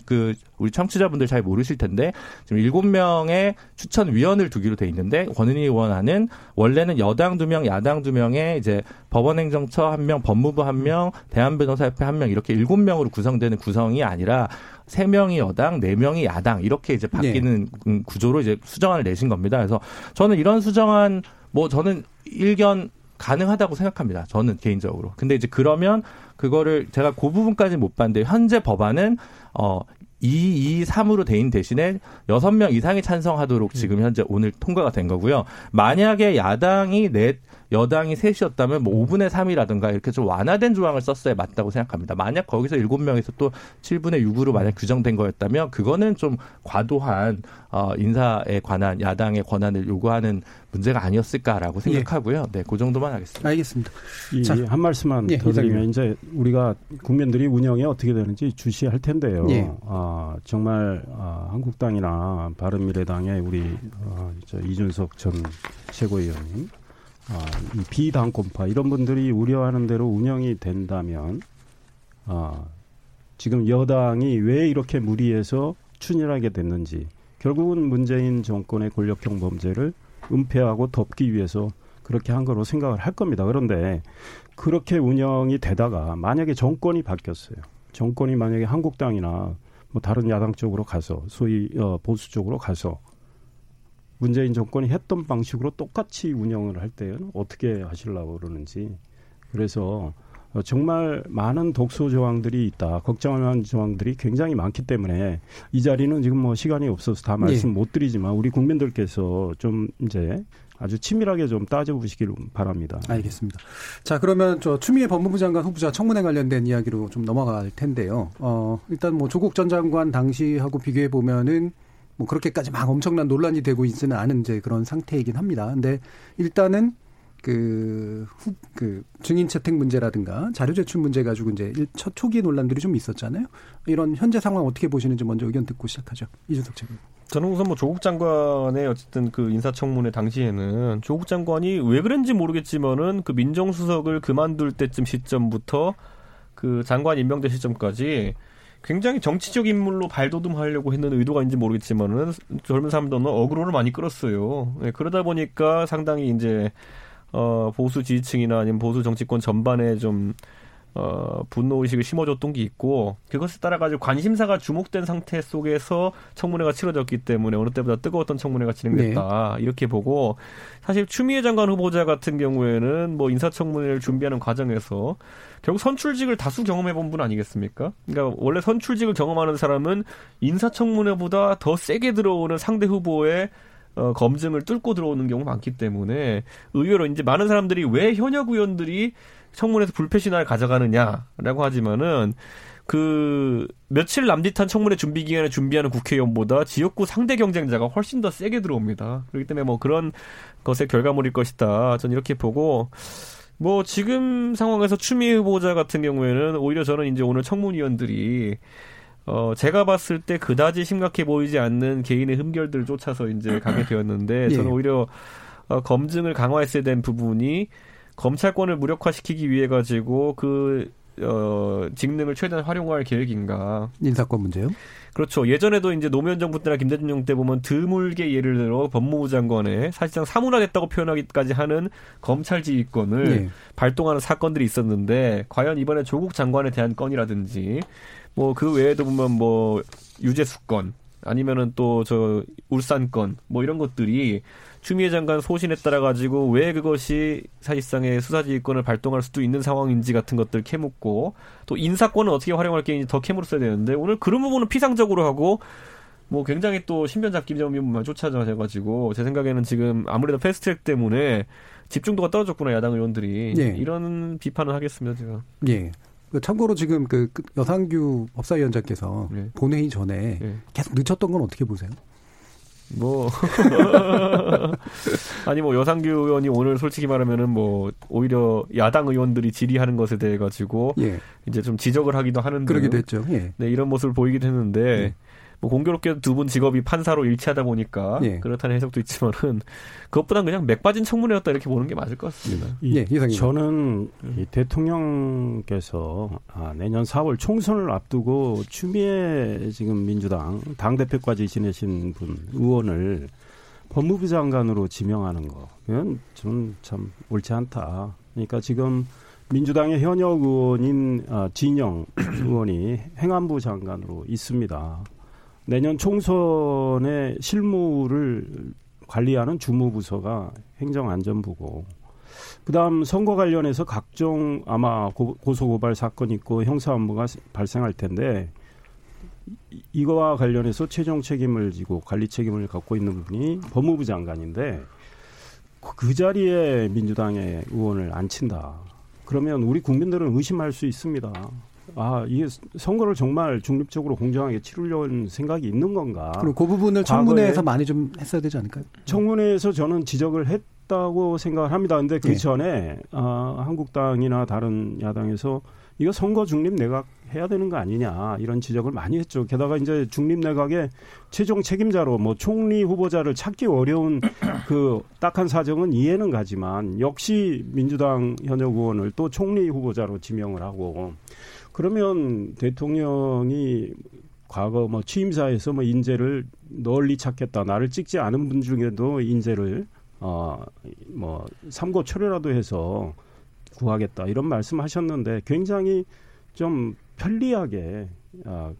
그 우리 청취자분들 잘 모르실 텐데 지금 일곱 명의 추천 위원을 두기로 돼 있는데 권은희 의원안은 원래는 여당 두 명, 야당 두 명에 이제 법원행정처 한 명, 법무부 한 명, 대한변호사협회 한 명 이렇게 일곱 명으로 구성되는 구성이 아니라 세 명이 여당, 네 명이 야당 이렇게 이제 바뀌는 네. 구조로 이제 수정안을 내신 겁니다. 그래서 저는 이런 수정안 뭐 저는 일견 가능하다고 생각합니다. 저는 개인적으로. 근데 이제 그러면 그거를 제가 그 부분까지 못 봤는데 현재 법안은 어 2, 2, 3으로 대인 대신에 6명 이상이 찬성하도록 지금 현재 오늘 통과가 된 거고요. 만약에 야당이 넷, 여당이 셋이었다면 뭐 5분의 3이라든가 이렇게 좀 완화된 조항을 썼어야 맞다고 생각합니다. 만약 거기서 7명에서 또 7분의 6으로 만약 규정된 거였다면 그거는 좀 과도한 어 인사에 관한 야당의 권한을 요구하는 문제가 아니었을까라고 예. 생각하고요. 네, 그 정도만 하겠습니다. 알겠습니다. 이, 한 말씀만 예, 더 드리면 이제 우리가 국민들이 운영이 어떻게 되는지 주시할 텐데요. 예. 아, 정말 아, 한국당이나 바른미래당의 우리 어, 이준석 전 최고위원님 아, 이 비당권파 이런 분들이 우려하는 대로 운영이 된다면 아, 지금 여당이 왜 이렇게 무리해서 추진하게 됐는지 결국은 문재인 정권의 권력형 범죄를 은폐하고 덮기 위해서 그렇게 한 거로 생각을 할 겁니다. 그런데 그렇게 운영이 되다가 만약에 정권이 바뀌었어요. 정권이 만약에 한국당이나 뭐 다른 야당 쪽으로 가서 소위 어, 보수 쪽으로 가서 문재인 정권이 했던 방식으로 똑같이 운영을 할 때는 어떻게 하시려고 그러는지 그래서 어, 정말 많은 독소 조항들이 있다. 걱정하는 조항들이 굉장히 많기 때문에 이 자리는 지금 뭐 시간이 없어서 다 말씀 예. 못 드리지만 우리 국민들께서 좀 이제 아주 치밀하게 좀 따져보시길 바랍니다. 알겠습니다. 자, 그러면 저 추미애 법무부 장관 후보자 청문회 관련된 이야기로 좀 넘어갈 텐데요. 어, 일단 뭐 조국 전 장관 당시하고 비교해 보면은 뭐 그렇게까지 막 엄청난 논란이 되고 있지는 않은 이제 그런 상태이긴 합니다. 근데 일단은 그, 후, 그, 증인 채택 문제라든가 자료 제출 문제 가지고 이제 첫 초기 논란들이 좀 있었잖아요. 이런 현재 상황 어떻게 보시는지 먼저 의견 듣고 시작하죠. 이준석 측은. 저는 우선 뭐 조국 장관의 어쨌든 그 인사청문회 당시에는 조국 장관이 왜 그런지 모르겠지만은 그 민정수석을 그만둘 때쯤 시점부터 그 장관 임명된 시점까지 굉장히 정치적 인물로 발돋움하려고 했는 의도가 있는지 모르겠지만은 젊은 사람들은 어그로를 많이 끌었어요. 네, 그러다 보니까 상당히 이제 어 보수 지지층이나 아니면 보수 정치권 전반에 좀 어, 분노 의식을 심어줬던 게 있고 그것에 따라 가지고 관심사가 주목된 상태 속에서 청문회가 치러졌기 때문에 어느 때보다 뜨거웠던 청문회가 진행됐다 네. 이렇게 보고 사실 추미애 장관 후보자 같은 경우에는 뭐 인사청문회를 준비하는 과정에서 결국 선출직을 다수 경험해 본 분 아니겠습니까? 그러니까 원래 선출직을 경험하는 사람은 인사청문회보다 더 세게 들어오는 상대 후보의 어, 검증을 뚫고 들어오는 경우가 많기 때문에 의외로 이제 많은 사람들이 왜 현역 의원들이 청문회에서 불패 신화를 가져가느냐라고 하지만은 그 며칠 남짓한 청문회 준비 기간에 준비하는 국회의원보다 지역구 상대 경쟁자가 훨씬 더 세게 들어옵니다. 그렇기 때문에 뭐 그런 것의 결과물일 것이다. 저는 이렇게 보고 뭐 지금 상황에서 추미애 후보자 같은 경우에는 오히려 저는 이제 오늘 청문위원들이 어 제가 봤을 때 그다지 심각해 보이지 않는 개인의 흠결들을 쫓아서 이제 가게 되었는데 <laughs> 저는 예. 오히려 어, 검증을 강화했어야 된 부분이 검찰권을 무력화시키기 위해 가지고 그 어, 직능을 최대한 활용할 계획인가. 인사권 문제요? 그렇죠. 예전에도 이제 노무현 정부 때나 김대중 때 보면 드물게 예를 들어 법무부 장관의 사실상 사문화됐다고 표현하기까지 하는 검찰 지휘권을 네. 발동하는 사건들이 있었는데 과연 이번에 조국 장관에 대한 건이라든지 뭐 그 외에도 보면 뭐 유재수 건 아니면은 또 저 울산 건 뭐 이런 것들이 추미애 장관 소신에 따라 가지고 왜 그것이 사실상의 수사지휘권을 발동할 수도 있는 상황인지 같은 것들 캐묻고 또 인사권은 어떻게 활용할 게 있는지 더 캐물었어야 되는데 오늘 그런 부분은 피상적으로 하고 뭐 굉장히 또 신변 잡기 점만 쫓아져가지고 제 생각에는 지금 아무래도 패스트트랙 때문에 집중도가 떨어졌구나 야당 의원들이 예. 이런 비판을 하겠습니다 제가. 예. 그 참고로 지금 그 여상규 법사위원장께서 예. 본회의 전에 예. 계속 늦췄던 건 어떻게 보세요? 뭐 <laughs> 아니 뭐 여상규 의원이 오늘 솔직히 말하면은 뭐 오히려 야당 의원들이 질의하는 것에 대해 가지고 예. 이제 좀 지적을 하기도 하는데 그러기도 했죠. 예. 네 이런 모습을 보이기도 했는데 예. 뭐 공교롭게 두분 직업이 판사로 일치하다 보니까 예. 그렇다는 해석도 있지만은 그것보단 그냥 맥 빠진 청문회였다 이렇게 보는 게 맞을 것 같습니다. 이, 예, 저는 이 대통령께서 아, 내년 4월 총선을 앞두고 추미애 지금 민주당 당 대표까지 지내신 분 의원을 법무부 장관으로 지명하는 거 그건 저는 참 옳지 않다. 그러니까 지금 민주당의 현역 의원인 아, 진영 <clears throat> 의원이 행안부 장관으로 있습니다. 내년 총선의 실무를 관리하는 주무부서가 행정안전부고 그다음 선거 관련해서 각종 아마 고, 소고발 사건 있고 형사 업무가 발생할 텐데 이거와 관련해서 최종 책임을 지고 관리 책임을 갖고 있는 분이 법무부 장관인데 그 자리에 민주당의 의원을 앉힌다. 그러면 우리 국민들은 의심할 수 있습니다. 아, 이게 선거를 정말 중립적으로 공정하게 치르려는 생각이 있는 건가? 그럼 그 부분을 청문회에서 많이 좀 했어야 되지 않을까요? 청문회에서 저는 지적을 했다고 생각을 합니다. 근데 그 네. 전에 아, 한국당이나 다른 야당에서 이거 선거 중립 내각 해야 되는 거 아니냐 이런 지적을 많이 했죠. 게다가 이제 중립 내각의 최종 책임자로 뭐 총리 후보자를 찾기 어려운 <coughs> 그 딱한 사정은 이해는 가지만 역시 민주당 현역 의원을 또 총리 후보자로 지명을 하고 그러면 대통령이 과거 뭐 취임사에서 뭐 인재를 널리 찾겠다. 나를 찍지 않은 분 중에도 인재를 어뭐 삼고 초려라도 해서 구하겠다 이런 말씀하셨는데 굉장히 좀 편리하게 어,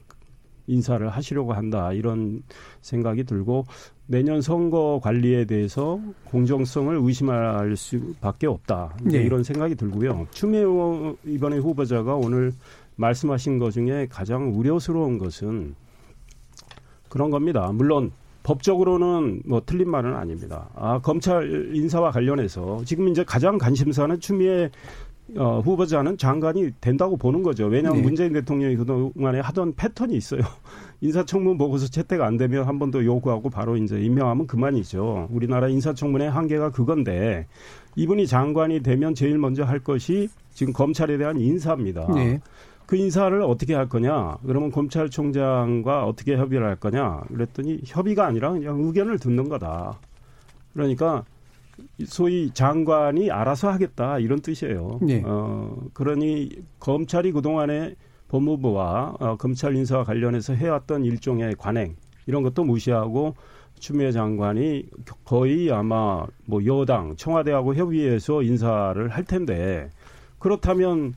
인사를 하시려고 한다 이런 생각이 들고 내년 선거 관리에 대해서 공정성을 의심할 수밖에 없다 네. 이런 생각이 들고요. 추미애 이번에 후보자가 오늘 말씀하신 것 중에 가장 우려스러운 것은 그런 겁니다. 물론 법적으로는 뭐 틀린 말은 아닙니다. 아, 검찰 인사와 관련해서 지금 이제 가장 관심사는 추미애 어, 후보자는 장관이 된다고 보는 거죠. 왜냐하면 네. 문재인 대통령이 그동안에 하던 패턴이 있어요. <laughs> 인사청문 보고서 채택 안 되면 한 번 더 요구하고 바로 이제 임명하면 그만이죠. 우리나라 인사청문의 한계가 그건데 이분이 장관이 되면 제일 먼저 할 것이 지금 검찰에 대한 인사입니다. 네. 그 인사를 어떻게 할 거냐? 그러면 검찰총장과 어떻게 협의를 할 거냐? 그랬더니 협의가 아니라 그냥 의견을 듣는 거다. 그러니까 소위 장관이 알아서 하겠다 이런 뜻이에요. 네. 어, 그러니 검찰이 그동안에 법무부와 어, 검찰 인사와 관련해서 해왔던 일종의 관행 이런 것도 무시하고 추미애 장관이 거의 아마 뭐 여당 청와대하고 협의해서 인사를 할 텐데 그렇다면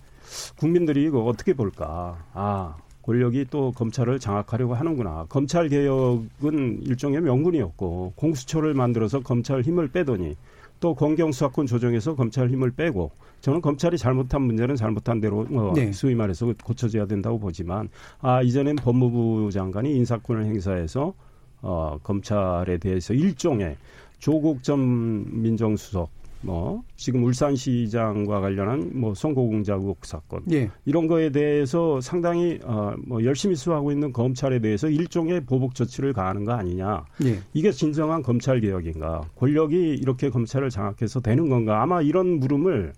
국민들이 이거 어떻게 볼까? 아, 권력이 또 검찰을 장악하려고 하는구나. 검찰 개혁은 일종의 명분이었고 공수처를 만들어서 검찰 힘을 빼더니 또 검경 수사권 조정에서 검찰 힘을 빼고 저는 검찰이 잘못한 문제는 잘못한 대로 어, 네. 소위 말해서 고쳐져야 된다고 보지만 아 이전엔 법무부 장관이 인사권을 행사해서 어, 검찰에 대해서 일종의 조국 전 민정수석 뭐 지금 울산시장과 관련한 뭐 선거공작 의혹 사건 예. 이런 거에 대해서 상당히 어 뭐 열심히 수사하고 있는 검찰에 대해서 일종의 보복 조치를 가하는 거 아니냐 예. 이게 진정한 검찰 개혁인가 권력이 이렇게 검찰을 장악해서 되는 건가 아마 이런 물음을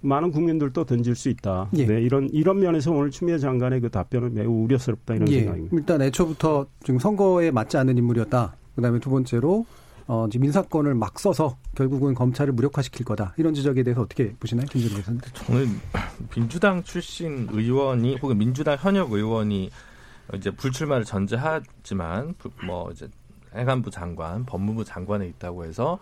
많은 국민들도 던질 수 있다. 예. 네, 이런 이런 면에서 오늘 추미애 장관의 그 답변은 매우 우려스럽다 이런 예. 생각입니다. 일단 애초부터 지금 선거에 맞지 않는 인물이었다. 그다음에 두 번째로 어, 지금 인사권을 막 써서 결국은 검찰을 무력화시킬 거다. 이런 지적에 대해서 어떻게 보시나요, 김준호 교수님? 저는 민주당 출신 의원이 혹은 민주당 현역 의원이 이제 불출마를 전제하지만 뭐 이제 행안부 장관, 법무부 장관에 있다고 해서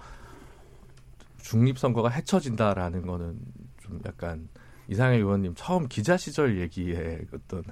중립 선거가 헤쳐진다라는 거는 좀 약간 이상해 의원님 처음 기자 시절 얘기에 어떤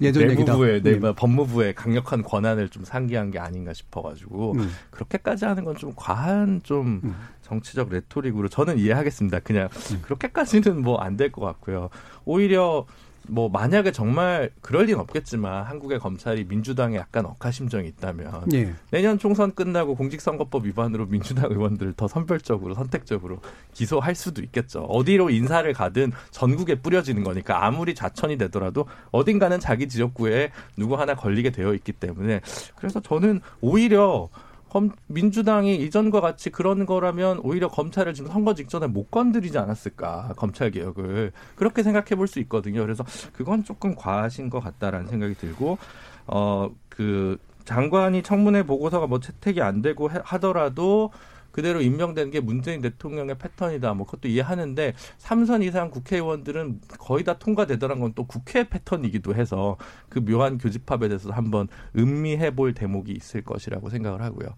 예전 내부부의 네. 네. 법무부의 강력한 권한을 좀 상기한 게 아닌가 싶어가지고 음. 그렇게까지 하는 건 좀 과한 좀 음. 정치적 레토릭으로 저는 이해하겠습니다. 그냥 음. 그렇게까지는 뭐 안 될 것 같고요. 오히려 뭐 만약에 정말 그럴 리는 없겠지만 한국의 검찰이 민주당에 약간 억하심정이 있다면 예. 내년 총선 끝나고 공직선거법 위반으로 민주당 의원들을 더 선별적으로 선택적으로 기소할 수도 있겠죠. 어디로 인사를 가든 전국에 뿌려지는 거니까 아무리 자천이 되더라도 어딘가는 자기 지역구에 누구 하나 걸리게 되어 있기 때문에 그래서 저는 오히려 검, 민주당이 이전과 같이 그런 거라면 오히려 검찰을 지금 선거 직전에 못 건드리지 않았을까 검찰 개혁을 그렇게 생각해 볼 수 있거든요. 그래서 그건 조금 과하신 것 같다라는 생각이 들고 어그 장관이 청문회 보고서가 뭐 채택이 안 되고 하더라도 그대로 임명된 게 문재인 대통령의 패턴이다. 뭐 그것도 이해하는데 삼선 이상 국회의원들은 거의 다 통과되더란 건 또 국회 패턴이기도 해서 그 묘한 교집합에 대해서 한번 음미해 볼 대목이 있을 것이라고 생각을 하고요.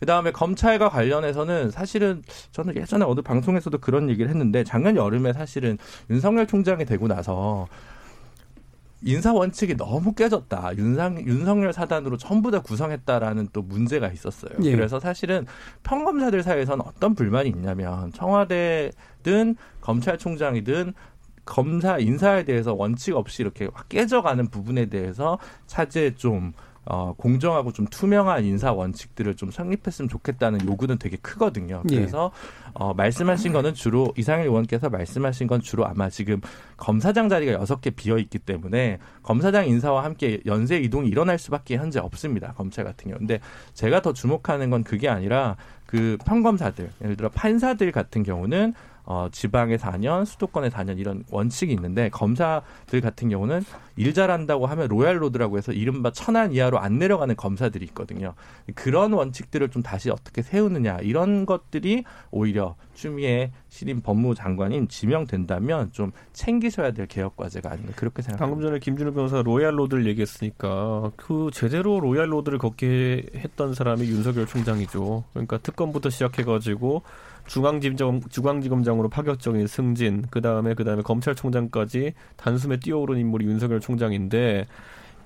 그 다음에 검찰과 관련해서는 사실은 저는 예전에 어느 방송에서도 그런 얘기를 했는데 작년 여름에 사실은 윤석열 총장이 되고 나서 인사 원칙이 너무 깨졌다. 윤상, 윤석열 사단으로 전부 다 구성했다라는 또 문제가 있었어요. 예. 그래서 사실은 평검사들 사이에서는 어떤 불만이 있냐면 청와대든 검찰총장이든 검사 인사에 대해서 원칙 없이 이렇게 깨져가는 부분에 대해서 차제 좀 어, 공정하고 좀 투명한 인사 원칙들을 좀 성립했으면 좋겠다는 요구는 되게 크거든요. 예. 그래서 예. 어, 말씀하신 거는 주로 이상일 의원께서 말씀하신 건 주로 아마 지금 검사장 자리가 여섯 개 비어 있기 때문에 검사장 인사와 함께 연쇄 이동이 일어날 수밖에 현재 없습니다. 검찰 같은 경우. 근데 제가 더 주목하는 건 그게 아니라 그 평검사들, 예를 들어 판사들 같은 경우는 어, 지방에 4년, 수도권에 4년 이런 원칙이 있는데 검사들 같은 경우는 일 잘한다고 하면 royal road라고 해서 이른바 천안 이하로 안 내려가는 검사들이 있거든요. 그런 원칙들을 좀 다시 어떻게 세우느냐 이런 것들이 오히려 추미애 신임 법무장관인 지명된다면 좀 챙기셔야 될 개혁 과제가 아닌가 그렇게 생각합니다. 방금 전에 김준호 변호사 royal road를 얘기했으니까 그 제대로 royal road를 걷게 했던 사람이 윤석열 총장이죠. 그러니까 특검부터 시작해가지고 중앙지검 중앙지검장으로 파격적인 승진, 그 다음에 그 다음에 검찰총장까지 단숨에 뛰어오른 인물이 윤석열 총장인데,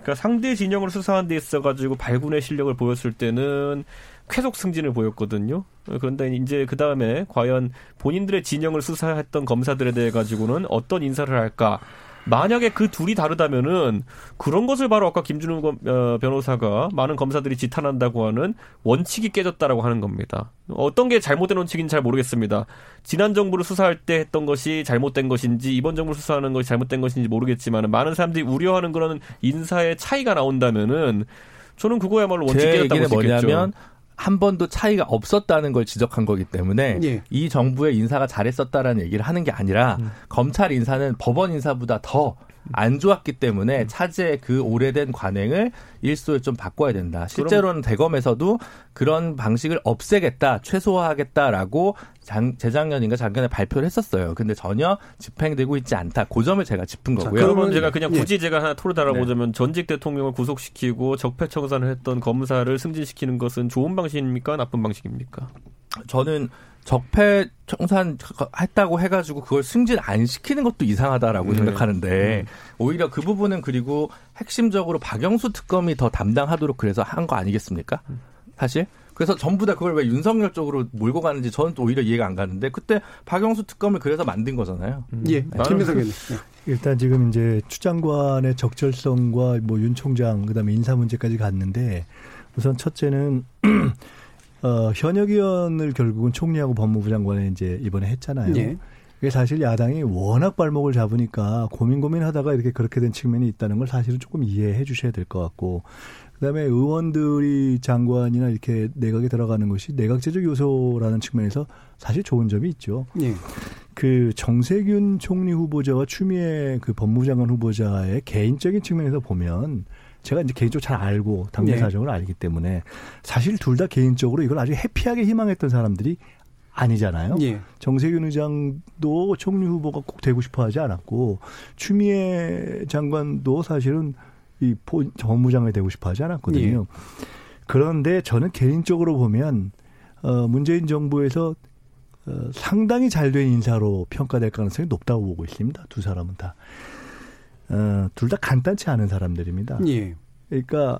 그러니까 상대 진영을 수사한 데 있어가지고 발군의 실력을 보였을 때는 쾌속 승진을 보였거든요. 그런데 이제 그 다음에 과연 본인들의 진영을 수사했던 검사들에 대해 가지고는 어떤 인사를 할까? 만약에 그 둘이 다르다면은 그런 것을 바로 아까 김준우 어, 변호사가 많은 검사들이 지탄한다고 하는 원칙이 깨졌다라고 하는 겁니다. 어떤 게 잘못된 원칙인지 잘 모르겠습니다. 지난 정부를 수사할 때 했던 것이 잘못된 것인지 이번 정부를 수사하는 것이 잘못된 것인지 모르겠지만 많은 사람들이 우려하는 그런 인사의 차이가 나온다면은 저는 그거야말로 원칙 깨졌다고 보겠죠. 뭐냐면 한 번도 차이가 없었다는 걸 지적한 거기 때문에 예. 이 정부의 인사가 잘했었다라는 얘기를 하는 게 아니라 음. 검찰 인사는 법원 인사보다 더 안 좋았기 때문에 음. 차제 그 오래된 관행을 일소에 좀 바꿔야 된다. 실제로는 대검에서도 그런 방식을 없애겠다, 최소화하겠다라고 장, 재작년인가 작년에 발표를 했었어요. 근데 전혀 집행되고 있지 않다. 그 점을 제가 짚은 거고요. 자, 그러면 제가 그냥 굳이 예. 제가 하나 토로 달아보자면 네. 전직 대통령을 구속시키고 적폐청산을 했던 검사를 승진시키는 것은 좋은 방식입니까? 나쁜 방식입니까? 저는 적폐 청산 했다고 해가지고 그걸 승진 안 시키는 것도 이상하다라고 네. 생각하는데 음. 오히려 그 부분은 그리고 핵심적으로 박영수 특검이 더 담당하도록 그래서 한 거 아니겠습니까? 사실 그래서 전부 다 그걸 왜 윤석열 쪽으로 몰고 가는지 저는 또 오히려 이해가 안 가는데 그때 박영수 특검을 그래서 만든 거잖아요. 음. 예, 네. 김민석 의원. 일단 지금 이제 추 장관의 적절성과 뭐 윤 총장 그다음에 인사 문제까지 갔는데 우선 첫째는 <clears throat> 어, 현역 의원을 결국은 총리하고 법무부 장관에 이제 이번에 했잖아요. 예. 그게 사실 야당이 워낙 발목을 잡으니까 고민 고민하다가 이렇게 그렇게 된 측면이 있다는 걸 사실은 조금 이해해 주셔야 될 것 같고 그다음에 의원들이 장관이나 이렇게 내각에 들어가는 것이 내각제적 요소라는 측면에서 사실 좋은 점이 있죠. 예. 그 정세균 총리 후보자와 추미애 그 법무부 장관 후보자의 개인적인 측면에서 보면 제가 이제 개인적으로 잘 알고 당내 네. 사정을 알기 때문에 사실 둘 다 개인적으로 이걸 아주 해피하게 희망했던 사람들이 아니잖아요. 예. 정세균 의장도 총리 후보가 꼭 되고 싶어 하지 않았고 추미애 장관도 사실은 이 법무장관이 되고 싶어 하지 않았거든요. 예. 그런데 저는 개인적으로 보면 어 문재인 정부에서 어 상당히 잘 된 인사로 평가될 가능성이 높다고 보고 있습니다. 두 사람은 다. 어, 둘 다 간단치 않은 사람들입니다. 예. 그러니까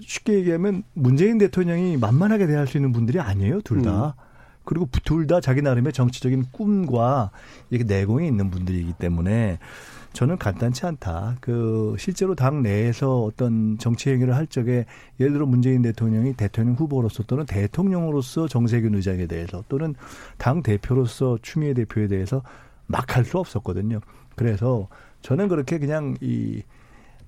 쉽게 얘기하면 문재인 대통령이 만만하게 대할 수 있는 분들이 아니에요, 둘 다. 음. 그리고 둘 다 자기 나름의 정치적인 꿈과 이렇게 내공이 있는 분들이기 때문에 저는 간단치 않다. 그 실제로 당 내에서 어떤 정치 행위를 할 적에 예를 들어 문재인 대통령이 대통령 후보로서 또는 대통령으로서 정세균 의장에 대해서 또는 당 대표로서 추미애 대표에 대해서 막 할 수 없었거든요. 그래서 저는 그렇게 그냥 이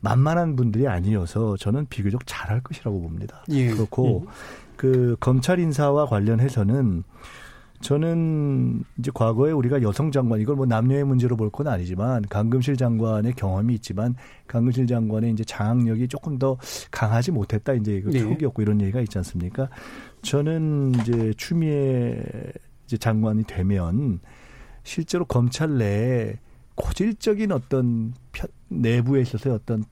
만만한 분들이 아니어서 저는 비교적 잘할 것이라고 봅니다. 예. 그렇고 예. 그 검찰 인사와 관련해서는 저는 이제 과거에 우리가 여성 장관 이걸 뭐 남녀의 문제로 볼 건 아니지만 강금실 장관의 경험이 있지만 강금실 장관의 이제 장악력이 조금 더 강하지 못했다 이제 이거 초기였고 네. 이런 얘기가 있지 않습니까? 저는 이제 추미애 이제 장관이 되면 실제로 검찰 내에 고질적인 어떤 편, 내부에 있어서 어떤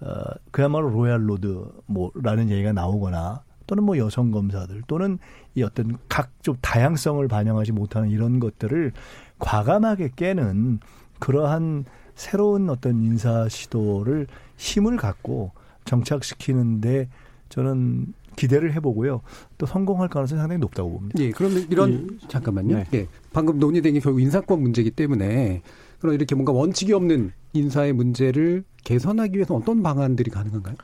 어 그야말로 royal road 뭐라는 얘기가 나오거나 또는 뭐 여성 검사들 또는 이 어떤 각 좀 다양성을 반영하지 못하는 이런 것들을 과감하게 깨는 그러한 새로운 어떤 인사 시도를 힘을 갖고 정착시키는데 저는 기대를 해보고요. 또 성공할 가능성이 상당히 높다고 봅니다. 예, 그러면 이런 예. 잠깐만요. 네. 예, 방금 논의된 게 결국 인사권 문제이기 때문에 그럼 이렇게 뭔가 원칙이 없는 인사의 문제를 개선하기 위해서 어떤 방안들이 가능한가요?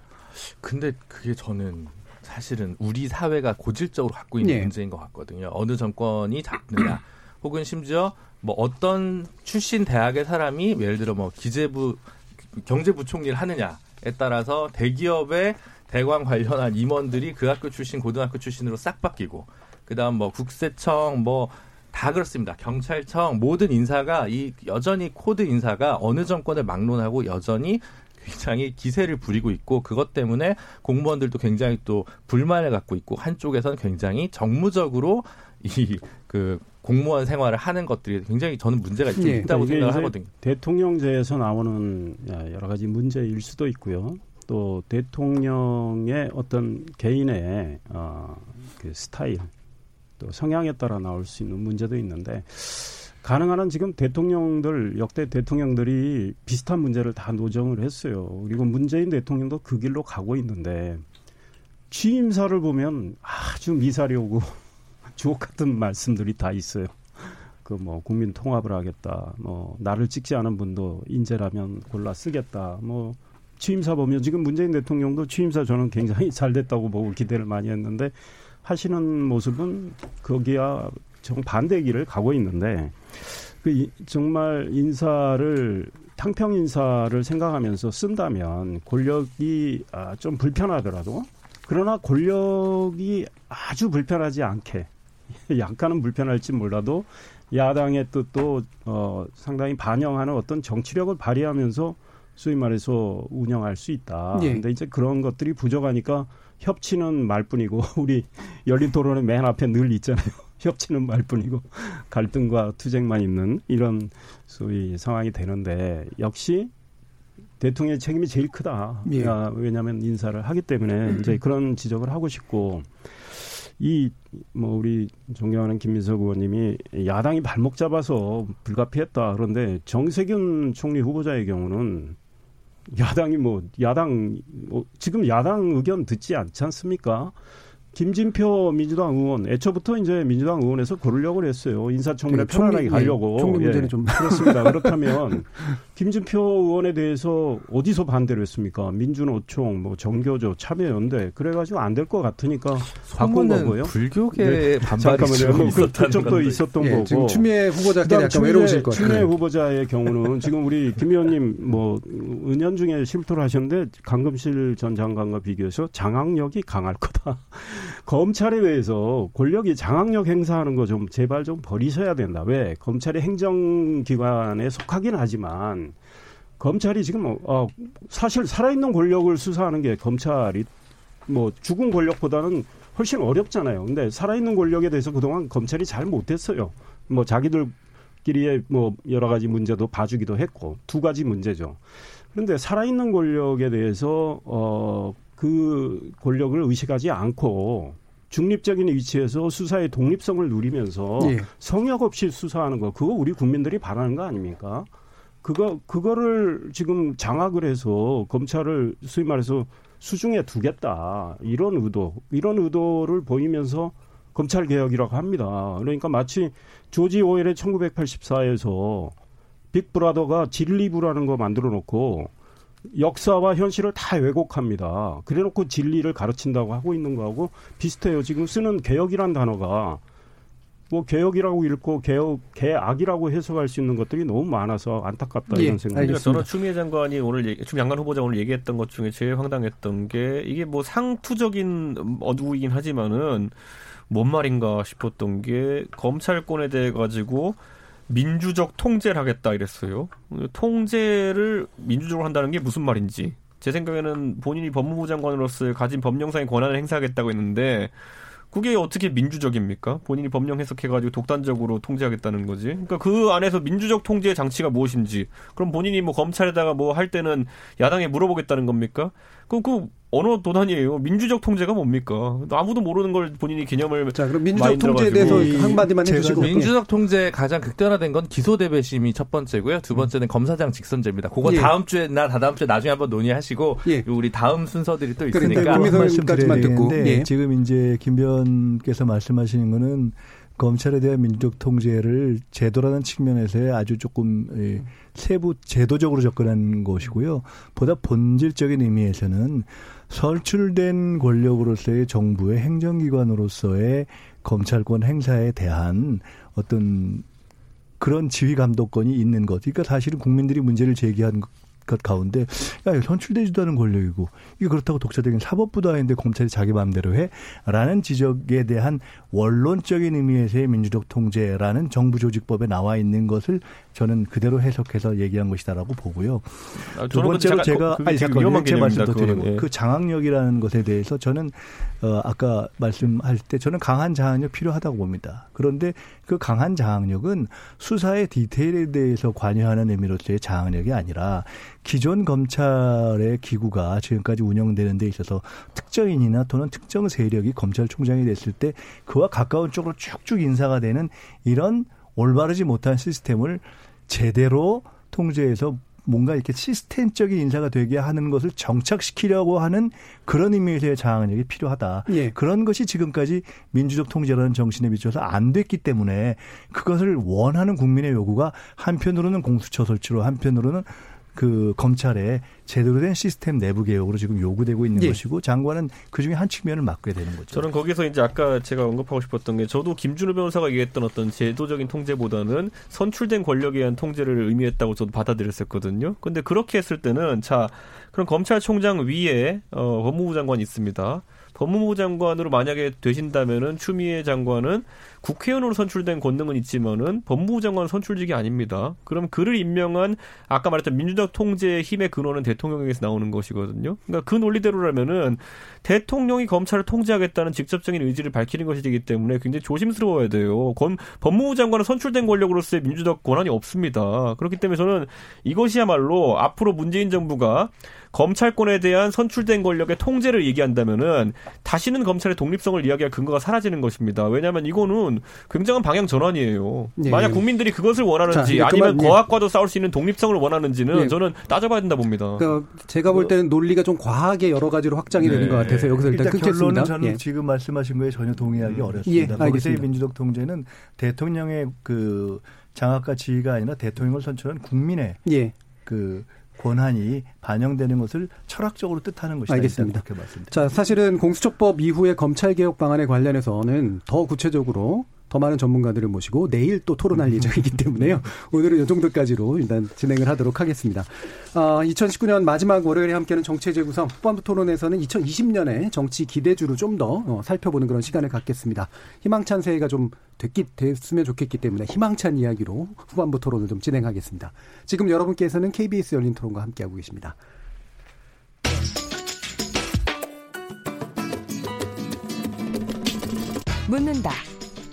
근데 그게 저는 사실은 우리 사회가 고질적으로 갖고 있는 네. 문제인 것 같거든요. 어느 정권이 잡느냐, <clears throat> 혹은 심지어 뭐 어떤 출신 대학의 사람이 예를 들어 뭐 기재부 경제부총리를 하느냐에 따라서 대기업의 대관 관련한 임원들이 그 학교 출신, 고등학교 출신으로 싹 바뀌고, 그 다음 뭐 국세청, 뭐, 다 그렇습니다. 경찰청 모든 인사가 이 여전히 코드 인사가 어느 정권을 막론하고 여전히 굉장히 기세를 부리고 있고 그것 때문에 공무원들도 굉장히 또 불만을 갖고 있고 한쪽에서는 굉장히 정무적으로 이 그 공무원 생활을 하는 것들이 굉장히 저는 문제가 좀 네. 있다고 생각을 하거든요. 대통령제에서 나오는 여러 가지 문제일 수도 있고요. 또 대통령의 어떤 개인의 어, 그 스타일 또 성향에 따라 나올 수 있는 문제도 있는데 가능한 한 지금 대통령들 역대 대통령들이 비슷한 문제를 다 노정을 했어요. 그리고 문재인 대통령도 그 길로 가고 있는데 취임사를 보면 아주 미사리 오고 <laughs> 주옥 같은 말씀들이 다 있어요. 그 뭐 국민 통합을 하겠다. 뭐 나를 찍지 않은 분도 인재라면 골라 쓰겠다. 뭐 취임사 보면 지금 문재인 대통령도 취임사 저는 굉장히 <laughs> 잘 됐다고 보고 기대를 많이 했는데 하시는 모습은 거기야 정반대 길을 가고 있는데 그 정말 인사를 탕평 인사를 생각하면서 쓴다면 권력이 아, 좀 불편하더라도 그러나 권력이 아주 불편하지 않게 <laughs> 약간은 불편할지 몰라도 야당의 뜻도 어, 상당히 반영하는 어떤 정치력을 발휘하면서 소위 말해서 운영할 수 있다. 예. 근데 이제 그런 것들이 부족하니까 협치는 말뿐이고 <laughs> 우리 열린 토론의 맨 앞에 늘 있잖아요. <laughs> 협치는 말뿐이고 갈등과 투쟁만 있는 이런 소위 상황이 되는데 역시 대통령의 책임이 제일 크다. 예. 아, 왜냐하면 인사를 하기 때문에 음. 이제 그런 지적을 하고 싶고 이 뭐 우리 존경하는 김민석 의원님이 야당이 발목 잡아서 불가피했다. 그런데 정세균 총리 후보자의 경우는 야당이 뭐 야당 뭐 지금 야당 의견 듣지 않지 않습니까? 김진표 민주당 의원 애초부터 이제 민주당 의원에서 고르려고 했어요. 인사청문회 네, 편안하게 가려고. 총리 문제는 예, 좀 그렇습니다. <laughs> 그렇다면 김진표 의원에 대해서 어디서 반대를 했습니까? 민주노총, 뭐 정교조, 참여연대 그래가지고 안 될 것 같으니까 바꾼 거고요. 불교계 네. 반발이 <laughs> 잠깐만요. 그, 그쪽도 있었던 네, 거고. 지금 추미애 후보자께 약간 외로우실 거예요. 추미애 후보자의 경우는 지금 우리 김 의원님 뭐 은연 중에 실토를 하셨는데 강금실 전 장관과 비교해서 장악력이 강할 거다. 검찰에 의해서 권력이 장악력 행사하는 거 좀 제발 좀 버리셔야 된다. 왜? 검찰이 행정기관에 속하긴 하지만 검찰이 지금 어, 사실 살아있는 권력을 수사하는 게 검찰이 뭐 죽은 권력보다는 훨씬 어렵잖아요. 근데 살아있는 권력에 대해서 그동안 검찰이 잘 못했어요. 뭐 자기들끼리의 뭐 여러 가지 문제도 봐주기도 했고 두 가지 문제죠. 그런데 살아있는 권력에 대해서 어, 그 권력을 의식하지 않고 중립적인 위치에서 수사의 독립성을 누리면서 예. 성역 없이 수사하는 거 그거 우리 국민들이 바라는 거 아닙니까? 그거 그거를 지금 장악을 해서 검찰을 소위 말해서 수중에 두겠다 이런 의도 이런 의도를 보이면서 검찰 개혁이라고 합니다. 그러니까 마치 조지 오웰의 1984에서 빅브라더가 진리부라는 거 만들어 놓고 역사와 현실을 다 왜곡합니다. 그래놓고 진리를 가르친다고 하고 있는 거하고 비슷해요. 지금 쓰는 개혁이란 단어가 뭐 개혁이라고 읽고 개혁 개악이라고 해석할 수 있는 것들이 너무 많아서 안타깝다 예, 이런 생각이 그러니까 저는 추미애 장관이 오늘 얘기, 추미애 장관 후보자 오늘 얘기했던 것 중에 제일 황당했던 게 이게 뭐 상투적인 어두이긴 하지만은 뭔 말인가 싶었던 게 검찰권에 대해 가지고 민주적 통제를 하겠다 이랬어요. 통제를 민주적으로 한다는 게 무슨 말인지 제 생각에는 본인이 법무부 장관으로서 가진 법령상의 권한을 행사하겠다고 했는데 그게 어떻게 민주적입니까? 본인이 법령 해석해가지고 독단적으로 통제하겠다는 거지. 그러니까 그 안에서 민주적 통제 장치가 무엇인지. 그럼 본인이 뭐 검찰에다가 뭐 할 때는 야당에 물어보겠다는 겁니까? 그럼 그 언어 도단이에요. 민주적 통제가 뭡니까? 아무도 모르는 걸 본인이 개념을 자 그럼 민주적 통제에 대해서 한마디만 해주시고 민주적 통제 가장 극단화된 건 기소 대배심이 첫 번째고요. 두 번째는 검사장 직선제입니다. 그거 예. 다음 주에 나 다다음 주에 나중에 한번 논의하시고 예. 우리 다음 순서들이 또 있으니까 한 말씀까지만 듣고 예. 지금 이제 김변께서 말씀하시는 거는 검찰에 대한 민주적 통제를 제도라는 측면에서의 아주 조금 세부 제도적으로 접근한 것이고요. 보다 본질적인 의미에서는 설출된 권력으로서의 정부의 행정기관으로서의 검찰권 행사에 대한 어떤 그런 지휘 감독권이 있는 것. 그러니까 사실은 국민들이 문제를 제기한 것 가운데 야 선출되지도 않은 권력이고 이게 그렇다고 독자적인 사법부도 아닌데 검찰이 자기 마음대로 해라는 지적에 대한 원론적인 의미에서의 민주적 통제라는 정부 조직법에 나와 있는 것을 저는 그대로 해석해서 얘기한 것이다라고 보고요. 아, 두 번째로 제가, 제가 아니 잠깐 제 말씀 더 드리고 예. 그 장악력이라는 것에 대해서 저는 어 아까 말씀할 때 저는 강한 장악력 필요하다고 봅니다. 그런데 그 강한 장악력은 수사의 디테일에 대해서 관여하는 의미로서의 장악력이 아니라 기존 검찰의 기구가 지금까지 운영되는 데 있어서 특정인이나 또는 특정 세력이 검찰총장이 됐을 때 그와 가까운 쪽으로 쭉쭉 인사가 되는 이런 올바르지 못한 시스템을 제대로 통제해서 뭔가 이렇게 시스템적인 인사가 되게 하는 것을 정착시키려고 하는 그런 의미에서의 장악력이 필요하다. 예. 그런 것이 지금까지 민주적 통제라는 정신에 비춰서 안 됐기 때문에 그것을 원하는 국민의 요구가 한편으로는 공수처 설치로 한편으로는 그 검찰의 제대로 된 시스템 내부 개혁으로 지금 요구되고 있는 예. 것이고 장관은 그 중에 한 측면을 맡게 되는 거죠. 저는 거기서 이제 아까 제가 언급하고 싶었던 게 저도 김준우 변호사가 얘기했던 어떤 제도적인 통제보다는 선출된 권력에 의한 통제를 의미했다고 저도 받아들였었거든요. 근데 그렇게 했을 때는 자 그럼 검찰총장 위에 어, 법무부 장관이 있습니다. 법무부 장관으로 만약에 되신다면은 추미애 장관은 국회의원으로 선출된 권능은 있지만은 법무부 장관 선출직이 아닙니다. 그럼 그를 임명한 아까 말했던 민주적 통제의 힘의 근원은 대통령에게서 나오는 것이거든요. 그러니까 그 논리대로라면은 대통령이 검찰을 통제하겠다는 직접적인 의지를 밝히는 것이 되기 때문에 굉장히 조심스러워야 돼요. 검, 법무부 장관은 선출된 권력으로서의 민주적 권한이 없습니다. 그렇기 때문에 저는 이것이야말로 앞으로 문재인 정부가 검찰권에 대한 선출된 권력의 통제를 얘기한다면은 다시는 검찰의 독립성을 이야기할 근거가 사라지는 것입니다. 왜냐하면 이거는 굉장한 방향 전환이에요. 예. 만약 국민들이 그것을 원하는지 자, 아니면 그만, 거학과도 싸울 수 있는 독립성을 원하는지는 예. 저는 따져봐야 된다 봅니다. 그러니까 제가 볼 때는 논리가 좀 과하게 여러 가지로 확장이 네. 되는 것 같아서 여기서 일단, 일단 끊겠습니다. 저는 예. 지금 말씀하신 거에 전혀 동의하기 음. 어렵습니다. 예, 거기서의 민주적 통제는 대통령의 그 장악과 지위가 아니라 대통령을 선출한 국민의 예. 그 권한이 반영되는 것을 철학적으로 뜻하는 것이다. 알겠습니다. 자, 사실은 공수처법 이후의 검찰 개혁 방안에 관련해서는 더 구체적으로 더 많은 전문가들을 모시고 내일 또 토론할 음. 예정이기 <laughs> 때문에요. 오늘은 이 정도까지로 일단 진행을 하도록 하겠습니다. 아, 2019년 마지막 월요일에 함께하는 정체 재구성 후반부 토론에서는 2020년의 정치 기대주를 좀더 어, 살펴보는 그런 시간을 갖겠습니다. 희망찬 새해가 좀 됐기, 됐으면 좋겠기 때문에 희망찬 이야기로 후반부 토론을 좀 진행하겠습니다. 지금 여러분께서는 KBS 열린 토론과 함께하고 계십니다. 묻는다.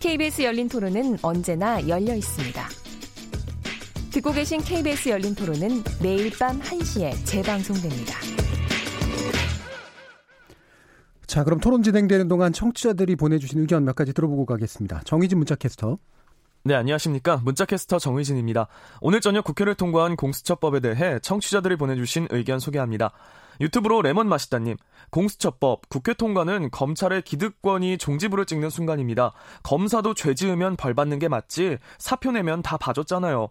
KBS 열린 토론은 언제나 열려 있습니다. 듣고 계신 KBS 열린 토론은 매일 밤 1시에 재방송됩니다. 자, 그럼 토론 진행되는 동안 청취자들이 보내주신 의견 몇 가지 들어보고 가겠습니다. 정희진 문자캐스터. 네, 안녕하십니까. 문자캐스터 정의진입니다. 오늘 저녁 국회를 통과한 공수처법에 대해 청취자들이 보내주신 의견 소개합니다. 유튜브로 레몬 마시다님, 공수처법, 국회 통과는 검찰의 기득권이 종지부를 찍는 순간입니다. 검사도 죄 지으면 벌 받는 게 맞지, 사표 내면 다 봐줬잖아요.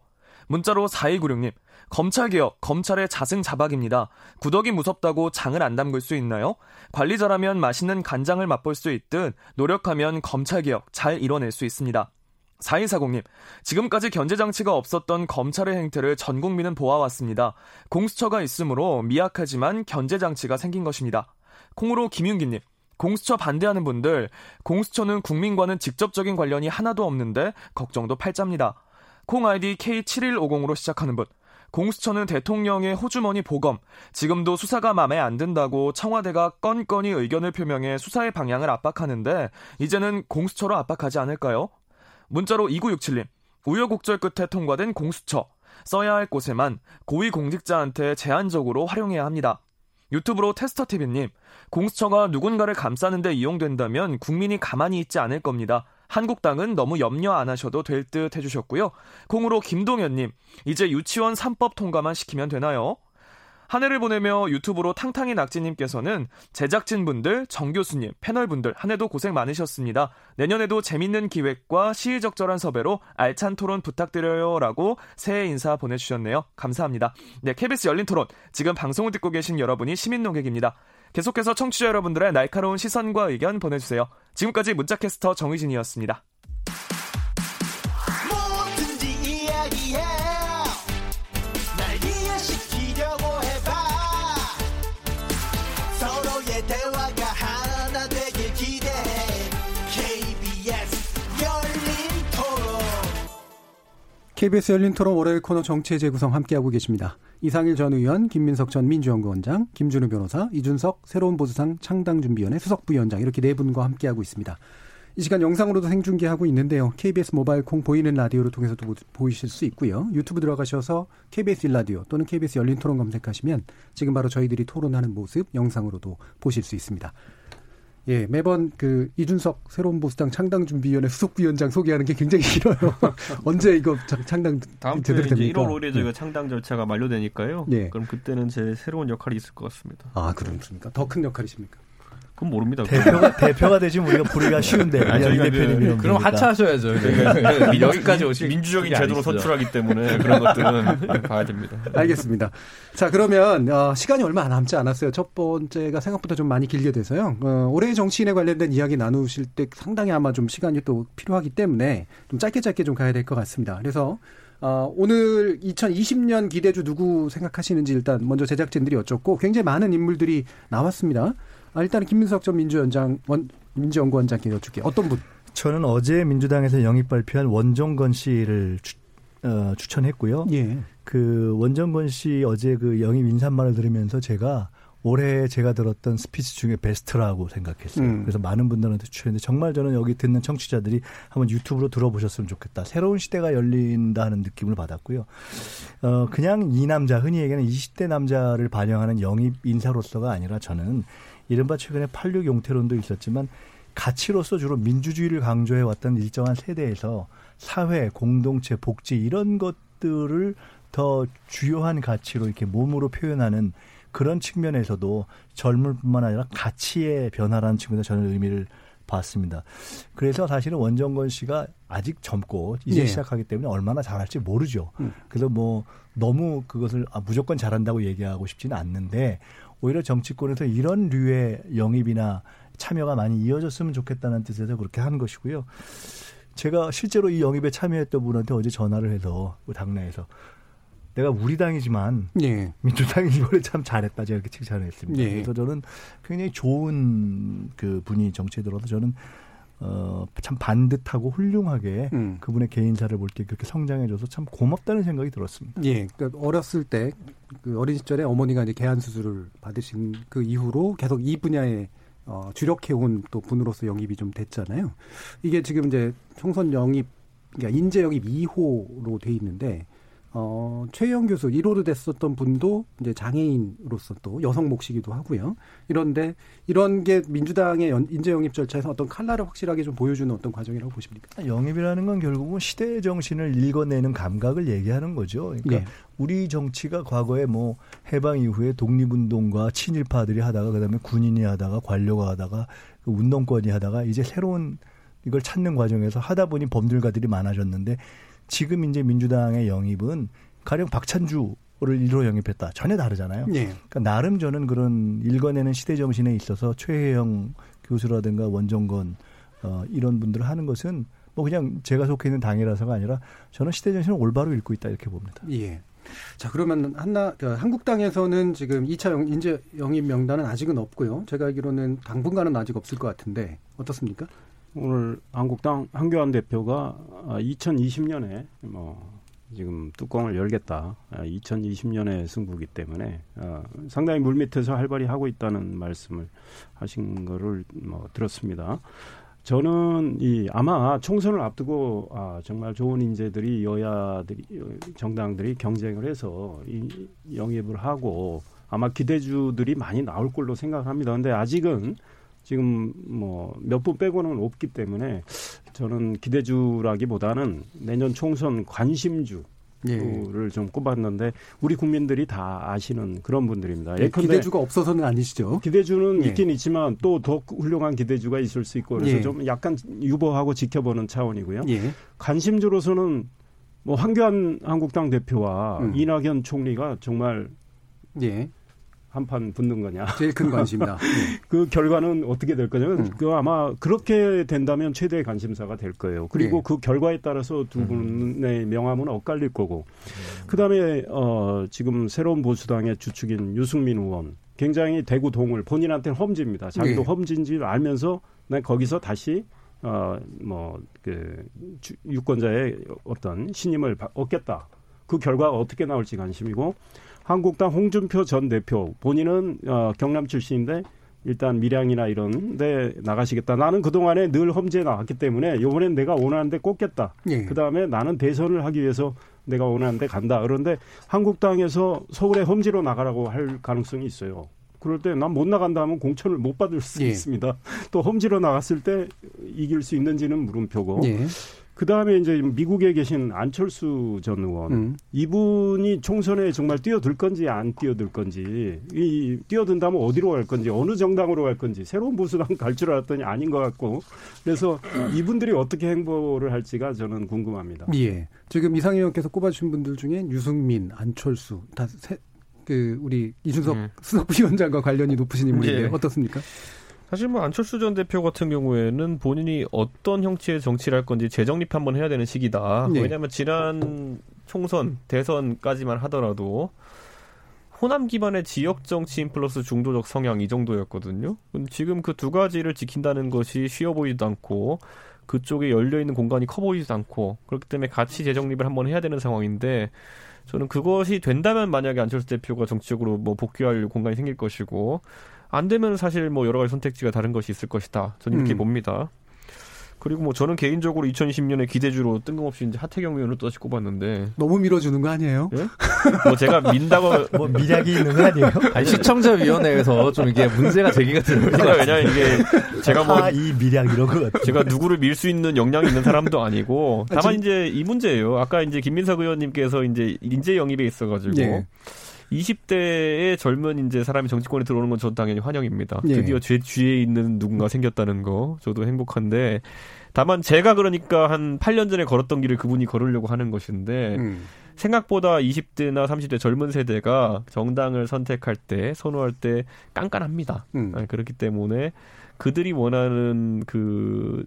문자로 4296님, 검찰개혁, 검찰의 자승자박입니다. 구덕이 무섭다고 장을 안 담글 수 있나요? 관리 잘하면 맛있는 간장을 맛볼 수 있듯 노력하면 검찰개혁 잘 이뤄낼 수 있습니다. 4240님, 지금까지 견제장치가 없었던 검찰의 행태를 전 국민은 보아왔습니다. 공수처가 있으므로 미약하지만 견제장치가 생긴 것입니다. 콩으로 김윤기님, 공수처 반대하는 분들, 공수처는 국민과는 직접적인 관련이 하나도 없는데 걱정도 팔자입니다. 콩 아이디 K7150으로 시작하는 분, 공수처는 대통령의 호주머니 보검, 지금도 수사가 마음에 안 든다고 청와대가 건건히 의견을 표명해 수사의 방향을 압박하는데, 이제는 공수처로 압박하지 않을까요? 문자로 2967님. 우여곡절 끝에 통과된 공수처. 써야 할 곳에만 고위공직자한테 제한적으로 활용해야 합니다. 유튜브로 테스터TV님. 공수처가 누군가를 감싸는데 이용된다면 국민이 가만히 있지 않을 겁니다. 한국당은 너무 염려 안 하셔도 될 듯 해주셨고요. 콩으로 김동현님. 이제 유치원 3법 통과만 시키면 되나요? 한 해를 보내며 유튜브로 탕탕이 낙지님께서는 제작진분들, 정교수님, 패널분들 한 해도 고생 많으셨습니다. 내년에도 재밌는 기획과 시의적절한 섭외로 알찬 토론 부탁드려요 라고 새해 인사 보내주셨네요. 감사합니다. 네, KBS 열린 토론. 지금 방송을 듣고 계신 여러분이 시민 농객입니다. 계속해서 청취자 여러분들의 날카로운 시선과 의견 보내주세요. 지금까지 문자캐스터 정의진이었습니다. KBS 열린 토론 월요일 코너 정치의 재구성 함께하고 계십니다. 이상일 전 의원, 김민석 전 민주연구원장, 김준우 변호사, 이준석 새로운 보수상 창당준비위원회 수석부위원장 이렇게 네 분과 함께하고 있습니다. 이 시간 영상으로도 생중계하고 있는데요. KBS 모바일 콩 보이는 라디오를 통해서도 보이실 수 있고요. 유튜브 들어가셔서 KBS 일라디오 또는 KBS 열린 토론 검색하시면 지금 바로 저희들이 토론하는 모습 영상으로도 보실 수 있습니다. 예, 매번 그 이준석 새로운 보수당 창당 준비위원회 수석 부위원장 소개하는 게 굉장히 길어요. <laughs> 언제 이거 창당 다음 주에 이제 1월 5일에 저희가 네. 창당 절차가 만료되니까요. 예. 그럼 그때는 제 새로운 역할이 있을 것 같습니다. 아, 그렇습니까? 더 큰 역할이십니까? 그건 모릅니다. 대표가 <laughs> 대표가 되지면 우리가 부르기가 쉬운데. 아니, 저희가 대표님 그, 럼 하차하셔야죠. 네. 여기까지 오시 민주적인 제도로 선출하기 때문에 그런 것들은 <laughs> 봐야 됩니다. 알겠습니다. 자 그러면 어, 시간이 얼마 남지 않았어요. 첫 번째가 생각보다 좀 많이 길게 돼서요. 어, 올해 정치인에 관련된 이야기 나누실 때 상당히 아마 좀 시간이 또 필요하기 때문에 좀 짧게 짧게 좀 가야 될 것 같습니다. 그래서 어, 오늘 2020년 기대주 누구 생각하시는지 일단 먼저 제작진들이 여쭙고 굉장히 많은 인물들이 나왔습니다. 아, 일단은 김민석 전 민주연장 원 민주연구원장께 여쭙게 어떤 분? 저는 어제 민주당에서 영입 발표한 원종건 씨를 추, 어, 추천했고요. 예. 그 원종건 씨 어제 그 영입 인사말을 들으면서 제가 올해 제가 들었던 스피치 중에 베스트라고 생각했어요. 음. 그래서 많은 분들한테 추천했는데 정말 저는 여기 듣는 청취자들이 한번 유튜브로 들어보셨으면 좋겠다. 새로운 시대가 열린다는 느낌을 받았고요. 어, 그냥 이 남자, 흔히 얘기하는 20대 남자를 반영하는 영입 인사로서가 아니라 저는 이른바 최근에 86 용태론도 있었지만 가치로서 주로 민주주의를 강조해 왔던 일정한 세대에서 사회, 공동체, 복지 이런 것들을 더 주요한 가치로 이렇게 몸으로 표현하는 그런 측면에서도 젊을 뿐만 아니라 가치의 변화라는 측면에서 저는 의미를 봤습니다. 그래서 사실은 원정건 씨가 아직 젊고 이제 예. 시작하기 때문에 얼마나 잘할지 모르죠. 음. 그래서 뭐 너무 그것을 아, 무조건 잘한다고 얘기하고 싶지는 않는데 오히려 정치권에서 이런 류의 영입이나 참여가 많이 이어졌으면 좋겠다는 뜻에서 그렇게 한 것이고요. 제가 실제로 이 영입에 참여했던 분한테 어제 전화를 해서 그 당내에서 내가 우리 당이지만 예. 민주당이 이번에 참 잘했다 제가 이렇게 칭찬을 했습니다. 예. 그래서 저는 굉장히 좋은 그 분이 정치에 들어서 저는 어, 참 반듯하고 훌륭하게 음. 그분의 개인사를 볼 때 그렇게 성장해줘서 참 고맙다는 생각이 들었습니다. 예, 그러니까 어렸을 때 그 어린 시절에 어머니가 이제 개한 수술을 받으신 그 이후로 계속 이 분야에 어, 주력해온 또 분으로서 영입이 좀 됐잖아요. 이게 지금 이제 총선 영입, 그러니까 인재 영입 2호로 돼 있는데 어, 최영 교수 1호로 됐었던 분도 이제 장애인으로서 또 여성 몫이기도 하고요. 이런데 이런 게 민주당의 인재 영입 절차에서 어떤 칼날을 확실하게 좀 보여주는 어떤 과정이라고 보십니까? 영입이라는 건 결국은 시대 정신을 읽어내는 감각을 얘기하는 거죠. 그러니까 네. 우리 정치가 과거에 뭐 해방 이후에 독립운동과 친일파들이 하다가 그다음에 군인이 하다가 관료가 하다가 그 운동권이 하다가 이제 새로운 이걸 찾는 과정에서 하다 보니 범들가들이 많아졌는데 지금 이제 민주당의 영입은 가령 박찬주를 1로 영입했다. 전혀 다르잖아요. 네. 그러니까 나름 저는 그런 읽어내는 시대 정신에 있어서 최혜영 교수라든가 원정건 어, 이런 분들을 하는 것은 뭐 그냥 제가 속해 있는 당이라서가 아니라 저는 시대 정신을 올바로 읽고 있다 이렇게 봅니다. 예. 자, 그러면 한나, 그 한국당에서는 지금 2차 영, 인재 영입 명단은 아직은 없고요. 제가 알기로는 당분간은 아직 없을 것 같은데 어떻습니까? 오늘 한국당 한교안 대표가 2020년에 아, 뭐 지금 뚜껑을 열겠다. 2020년의 아, 승부기 때문에 어, 상당히 물밑에서 활발히 하고 있다는 말씀을 하신 거를 뭐 들었습니다. 저는 이 아마 총선을 앞두고 아 정말 좋은 인재들이 여야들이 정당들이 경쟁을 해서 이 영입을 하고 아마 기대주들이 많이 나올 걸로 생각합니다. 근데 아직은 지금 뭐 몇 분 빼고는 없기 때문에 저는 기대주라기보다는 내년 총선 관심주 를 예. 좀 꼽았는데 우리 국민들이 다 아시는 그런 분들입니다. 예, 기대주가 없어서는 아니시죠? 기대주는 예. 있긴 있지만 또 더 훌륭한 기대주가 있을 수 있고 그래서 예. 좀 약간 유보하고 지켜보는 차원이고요. 예. 관심주로서는 뭐 황교안 한국당 대표와 음. 이낙연 총리가 정말 예. 한 판 붙는 거냐. 제일 큰 관심이다. 네. <laughs> 그 결과는 어떻게 될 거냐면 음. 그 아마 그렇게 된다면 최대의 관심사가 될 거예요. 그리고 네. 그 결과에 따라서 두 음. 분의 명함은 엇갈릴 거고. 음. 그다음에 어 지금 새로운 보수당의 주축인 유승민 의원 굉장히 대구 동을 본인한테는 험지입니다. 자기도 네. 험지인지 알면서 난 거기서 다시 어뭐그 유권자의 어떤 신임을 얻겠다. 그 결과가 어떻게 나올지 관심이고 한국당 홍준표 전 대표 본인은 어, 경남 출신인데 일단 밀양이나 이런 데 나가시겠다. 나는 그동안에 늘 험지에 나왔기 때문에 이번엔 내가 원하는 데 꽂겠다. 예. 그다음에 나는 대선을 하기 위해서 내가 원하는 데 간다. 그런데 한국당에서 서울에 험지로 나가라고 할 가능성이 있어요. 그럴 때 난 못 나간다 하면 공천을 못 받을 수 예. 있습니다. <laughs> 또 험지로 나갔을 때 이길 수 있는지는 물음표고. 예. 그 다음에 이제 미국에 계신 안철수 전 의원 음. 이분이 총선에 정말 뛰어들 건지 안 뛰어들 건지 이 뛰어든다면 어디로 갈 건지 어느 정당으로 갈 건지 새로운 보수당 갈 줄 알았더니 아닌 것 같고 그래서 이분들이 어떻게 행보를 할지가 저는 궁금합니다. 예. 지금 이상희 의원께서 꼽아주신 분들 중에 유승민, 안철수 다 세, 그 우리 이준석 음. 수석부위원장과 관련이 높으신 인물인데 예. 어떻습니까? 사실 뭐 안철수 전 대표 같은 경우에는 본인이 어떤 형태의 정치를 할 건지 재정립 한번 해야 되는 시기다. 네. 왜냐하면 지난 총선, 대선까지만 하더라도 호남 기반의 지역 정치인 플러스 중도적 성향 이 정도였거든요. 지금 그 두 가지를 지킨다는 것이 쉬워 보이지도 않고 그쪽에 열려 있는 공간이 커 보이지도 않고 그렇기 때문에 같이 재정립을 한번 해야 되는 상황인데 저는 그것이 된다면 만약에 안철수 대표가 정치적으로 뭐 복귀할 공간이 생길 것이고 안 되면 사실 뭐 여러 가지 선택지가 다른 것이 있을 것이다. 저는 이렇게 음. 봅니다. 그리고 뭐 저는 개인적으로 2020년에 기대주로 뜬금없이 이제 하태경 의원을 또 다시 꼽았는데 너무 밀어주는 거 아니에요? 예? 뭐 제가 민다고 <laughs> 뭐 미략이 있는 거 아니에요? <laughs> 아니 시청자 위원회에서 좀 이게 문제가 제기가 되는 거 왜냐면 이게 제가 뭐이 미략 이런 거 제가 누구를 밀 수 있는 역량이 있는 사람도 아니고 아, 다만 아, 이제 이 문제예요. 아까 이제 김민석 의원님께서 이제 인재 영입에 있어가지고. 예. 20대의 젊은 이제 사람이 정치권에 들어오는 건 저도 당연히 환영입니다. 네. 드디어 제 주위에 있는 누군가 생겼다는 거 저도 행복한데 다만 제가 그러니까 한 8년 전에 걸었던 길을 그분이 걸으려고 하는 것인데 음. 생각보다 20대나 30대 젊은 세대가 정당을 선택할 때 선호할 때 깐깐합니다. 음. 그렇기 때문에 그들이 원하는 그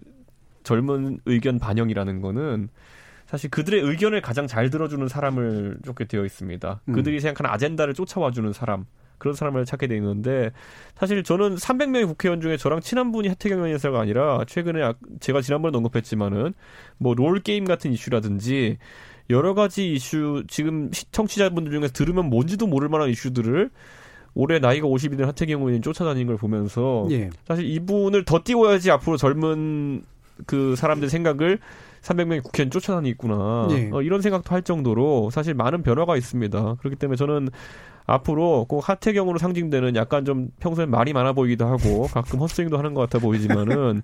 젊은 의견 반영이라는 거는 사실 그들의 의견을 가장 잘 들어주는 사람을 쫓게 되어 있습니다. 음. 그들이 생각하는 아젠다를 쫓아와주는 사람. 그런 사람을 찾게 되어 있는데 사실 저는 300명의 국회의원 중에 저랑 친한 분이 하태경 의원이사가 아니라 최근에 제가 지난번에 언급했지만은 뭐 롤 게임 같은 이슈라든지 여러 가지 이슈 지금 시청자분들 중에서 들으면 뭔지도 모를 만한 이슈들을 올해 나이가 50이 된 하태경 의원이 쫓아다니는 걸 보면서 예. 사실 이분을 더 띄워야지 앞으로 젊은 그 사람들 생각을 300명의 국회의원 쫓아다니 있구나. 네. 어, 이런 생각도 할 정도로 사실 많은 변화가 있습니다. 그렇기 때문에 저는 앞으로 꼭 하태경으로 상징되는 약간 좀 평소에 말이 많아 보이기도 하고 <laughs> 가끔 헛스윙도 하는 것 같아 보이지만은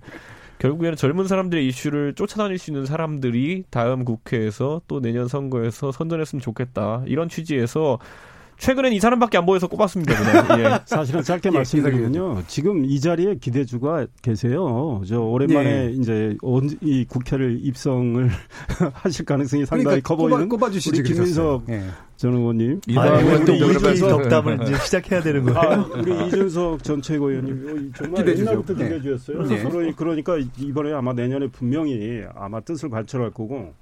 결국에는 젊은 사람들의 이슈를 쫓아다닐 수 있는 사람들이 다음 국회에서 또 내년 선거에서 선전했으면 좋겠다. 이런 취지에서 최근엔 이 사람밖에 안 보여서 꼽았습니다. <laughs> 예. 사실은 짧게 예, 말씀드리면요. 지금 이 자리에 기대주가 계세요. 저 오랜만에 예. 이제 이 국회를 입성을 <laughs> 하실 가능성이 상당히 그러니까 커 보이는 꼽아, 우리 김민석 예. 전 의원님. 또 우리 덕담을 이제 <laughs> 시작해야 되는 거예요. 아, 우리 이준석 전 최고위원님 정말 기대주죠. 옛날부터 네. 기대주였어요. 네. 그러니까 이번에 아마 내년에 분명히 아마 뜻을 관철할 거고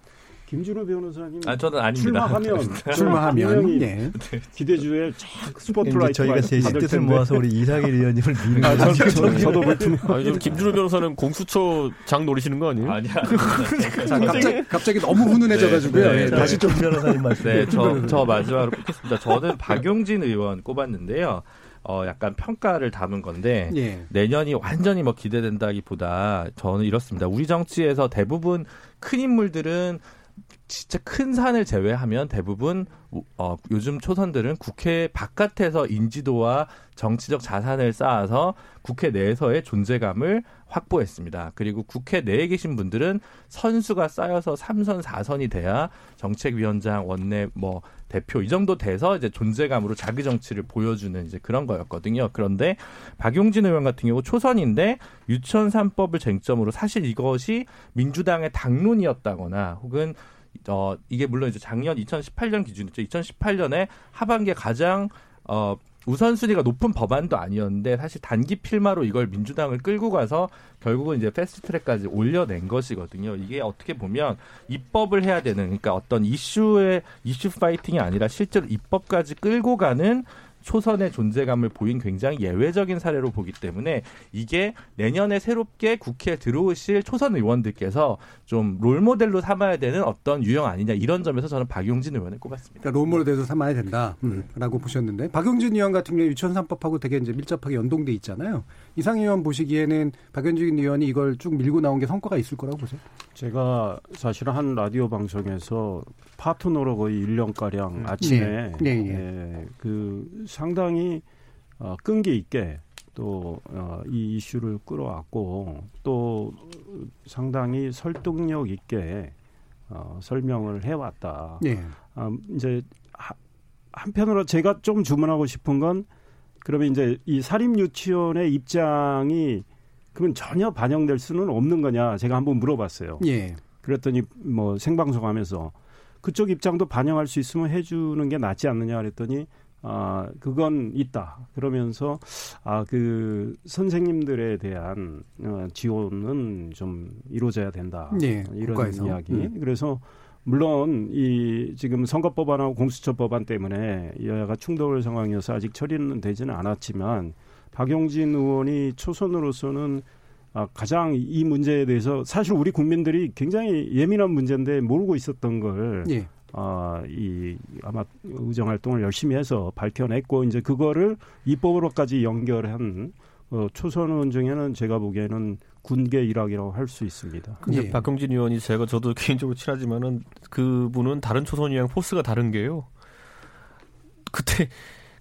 김준호 변호사님 아, 저는 아닙니다. 출마하면 출마하면 네. 기대주에 쫙 스포트라이트 저희가 제 뜻을 모아서 우리 이상일 의원님을 미는 아, 저, 저, 저, 저도 불투명. 아, 김준호 변호사는 공수처 장 노리시는 거 아니에요? 아니야. <laughs> 자, 갑자기 갑자기 너무 훈훈해져가지고요. 네, 네, 네, 다시 좀 변호사님 말씀. 네, 저, 저 마지막으로 뽑겠습니다. 저는 박용진 의원 꼽았는데요. 어, 약간 평가를 담은 건데 예. 내년이 완전히 뭐 기대된다기보다 저는 이렇습니다. 우리 정치에서 대부분 큰 인물들은 진짜 큰 산을 제외하면 대부분 어, 요즘 초선들은 국회 바깥에서 인지도와 정치적 자산을 쌓아서 국회 내에서의 존재감을 확보했습니다. 그리고 국회 내에 계신 분들은 선수가 쌓여서 3선, 4선이 돼야 정책위원장, 원내 뭐 대표 이 정도 돼서 이제 존재감으로 자기 정치를 보여주는 이제 그런 거였거든요. 그런데 박용진 의원 같은 경우 초선인데 유치원 3법을 쟁점으로 사실 이것이 민주당의 당론이었다거나 혹은 어, 이게 물론 이제 작년 2018년 기준이죠. 2018년에 하반기에 가장 어, 우선순위가 높은 법안도 아니었는데 사실 단기 필마로 이걸 민주당을 끌고 가서 결국은 이제 패스트트랙까지 올려낸 것이거든요. 이게 어떻게 보면 입법을 해야 되는 그러니까 어떤 이슈의 이슈 파이팅이 아니라 실제로 입법까지 끌고 가는 초선의 존재감을 보인 굉장히 예외적인 사례로 보기 때문에 이게 내년에 새롭게 국회에 들어오실 초선 의원들께서 좀 롤모델로 삼아야 되는 어떤 유형 아니냐 이런 점에서 저는 박용진 의원을 꼽았습니다. 그러니까 롤모델로 삼아야 된다라고 음, 보셨는데 박용진 의원 같은 경우 유치원 3법하고 되게 이제 밀접하게 연동돼 있잖아요. 이상 의원 보시기에는 박용진 의원이 이걸 쭉 밀고 나온 게 성과가 있을 거라고 보세요? 제가 사실은 한 라디오 방송에서 파트너로 거의 1년가량 음. 아침에 네. 네, 네. 예, 그 상당히 어, 끈기 있게 또이 어, 이슈를 끌어왔고 또 상당히 설득력 있게 어, 설명을 해왔다. 네. 아, 이제 하, 한편으로 제가 좀 주문하고 싶은 건 그러면 이제 이 사립 유치원의 입장이 그러면 전혀 반영될 수는 없는 거냐 제가 한번 물어봤어요. 예. 그랬더니 뭐 생방송하면서 그쪽 입장도 반영할 수 있으면 해주는 게 낫지 않느냐 그랬더니 아 그건 있다 그러면서 아 그 선생님들에 대한 어, 지원은 좀 이루어져야 된다 네, 이런 국가에서. 이야기 음. 그래서 물론 이 지금 선거법안하고 공수처 법안 때문에 여야가 충돌 상황이어서 아직 처리는 되지는 않았지만 박용진 의원이 초선으로서는 아, 가장 이 문제에 대해서 사실 우리 국민들이 굉장히 예민한 문제인데 모르고 있었던 걸 예. 아, 이 아마 의정 활동을 열심히 해서 밝혀냈고 이제 그거를 입법으로까지 연결한 어, 초선 의원 중에는 제가 보기에는 군계 일학이라고 할 수 있습니다. 근데 예. 박경진 의원이 제가 저도 개인적으로 친하지만은 그분은 다른 초선 의원 포스가 다른 게요. 그때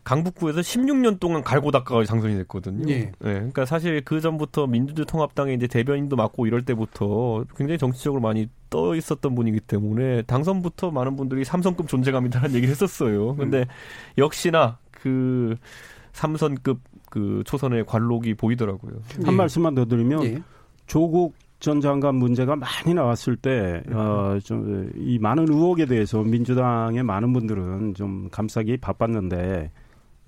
강북구에서 16년 동안 갈고 닦아가 당선이 됐거든요. 예. 네, 그러니까 사실 그 전부터 민주통합당의 이제 대변인도 맡고 이럴 때부터 굉장히 정치적으로 많이 떠 있었던 분이기 때문에 당선부터 많은 분들이 삼성급 존재감이다라는 얘기를 했었어요. 근데 음. 역시나 그 삼선급 그 초선의 관록이 보이더라고요. 한 예. 말씀만 더 드리면 예. 조국 전 장관 문제가 많이 나왔을 때, 어, 좀, 이 많은 의혹에 대해서 민주당의 많은 분들은 좀 감싸기 바빴는데,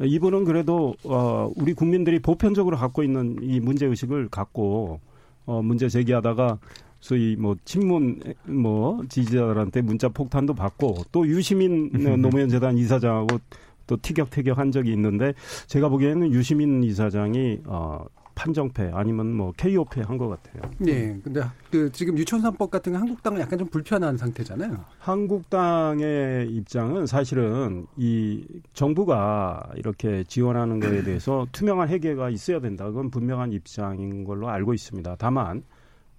이분은 그래도 어 우리 국민들이 보편적으로 갖고 있는 이 문제 의식을 갖고 어 문제 제기하다가 소위 뭐 친문 뭐 지지자들한테 문자 폭탄도 받고 또 유시민 노무현 재단 이사장하고 또 티격태격 한 적이 있는데 제가 보기에는 유시민 이사장이 어 판정패 아니면 뭐 KO패 한 것 같아요. 네. 근데 그 지금 유치원산법 같은 게 한국당은 약간 좀 불편한 상태잖아요. 한국당의 입장은 사실은 이 정부가 이렇게 지원하는 거에 대해서 <clears throat> 투명한 회계가 있어야 된다. 그건 분명한 입장인 걸로 알고 있습니다. 다만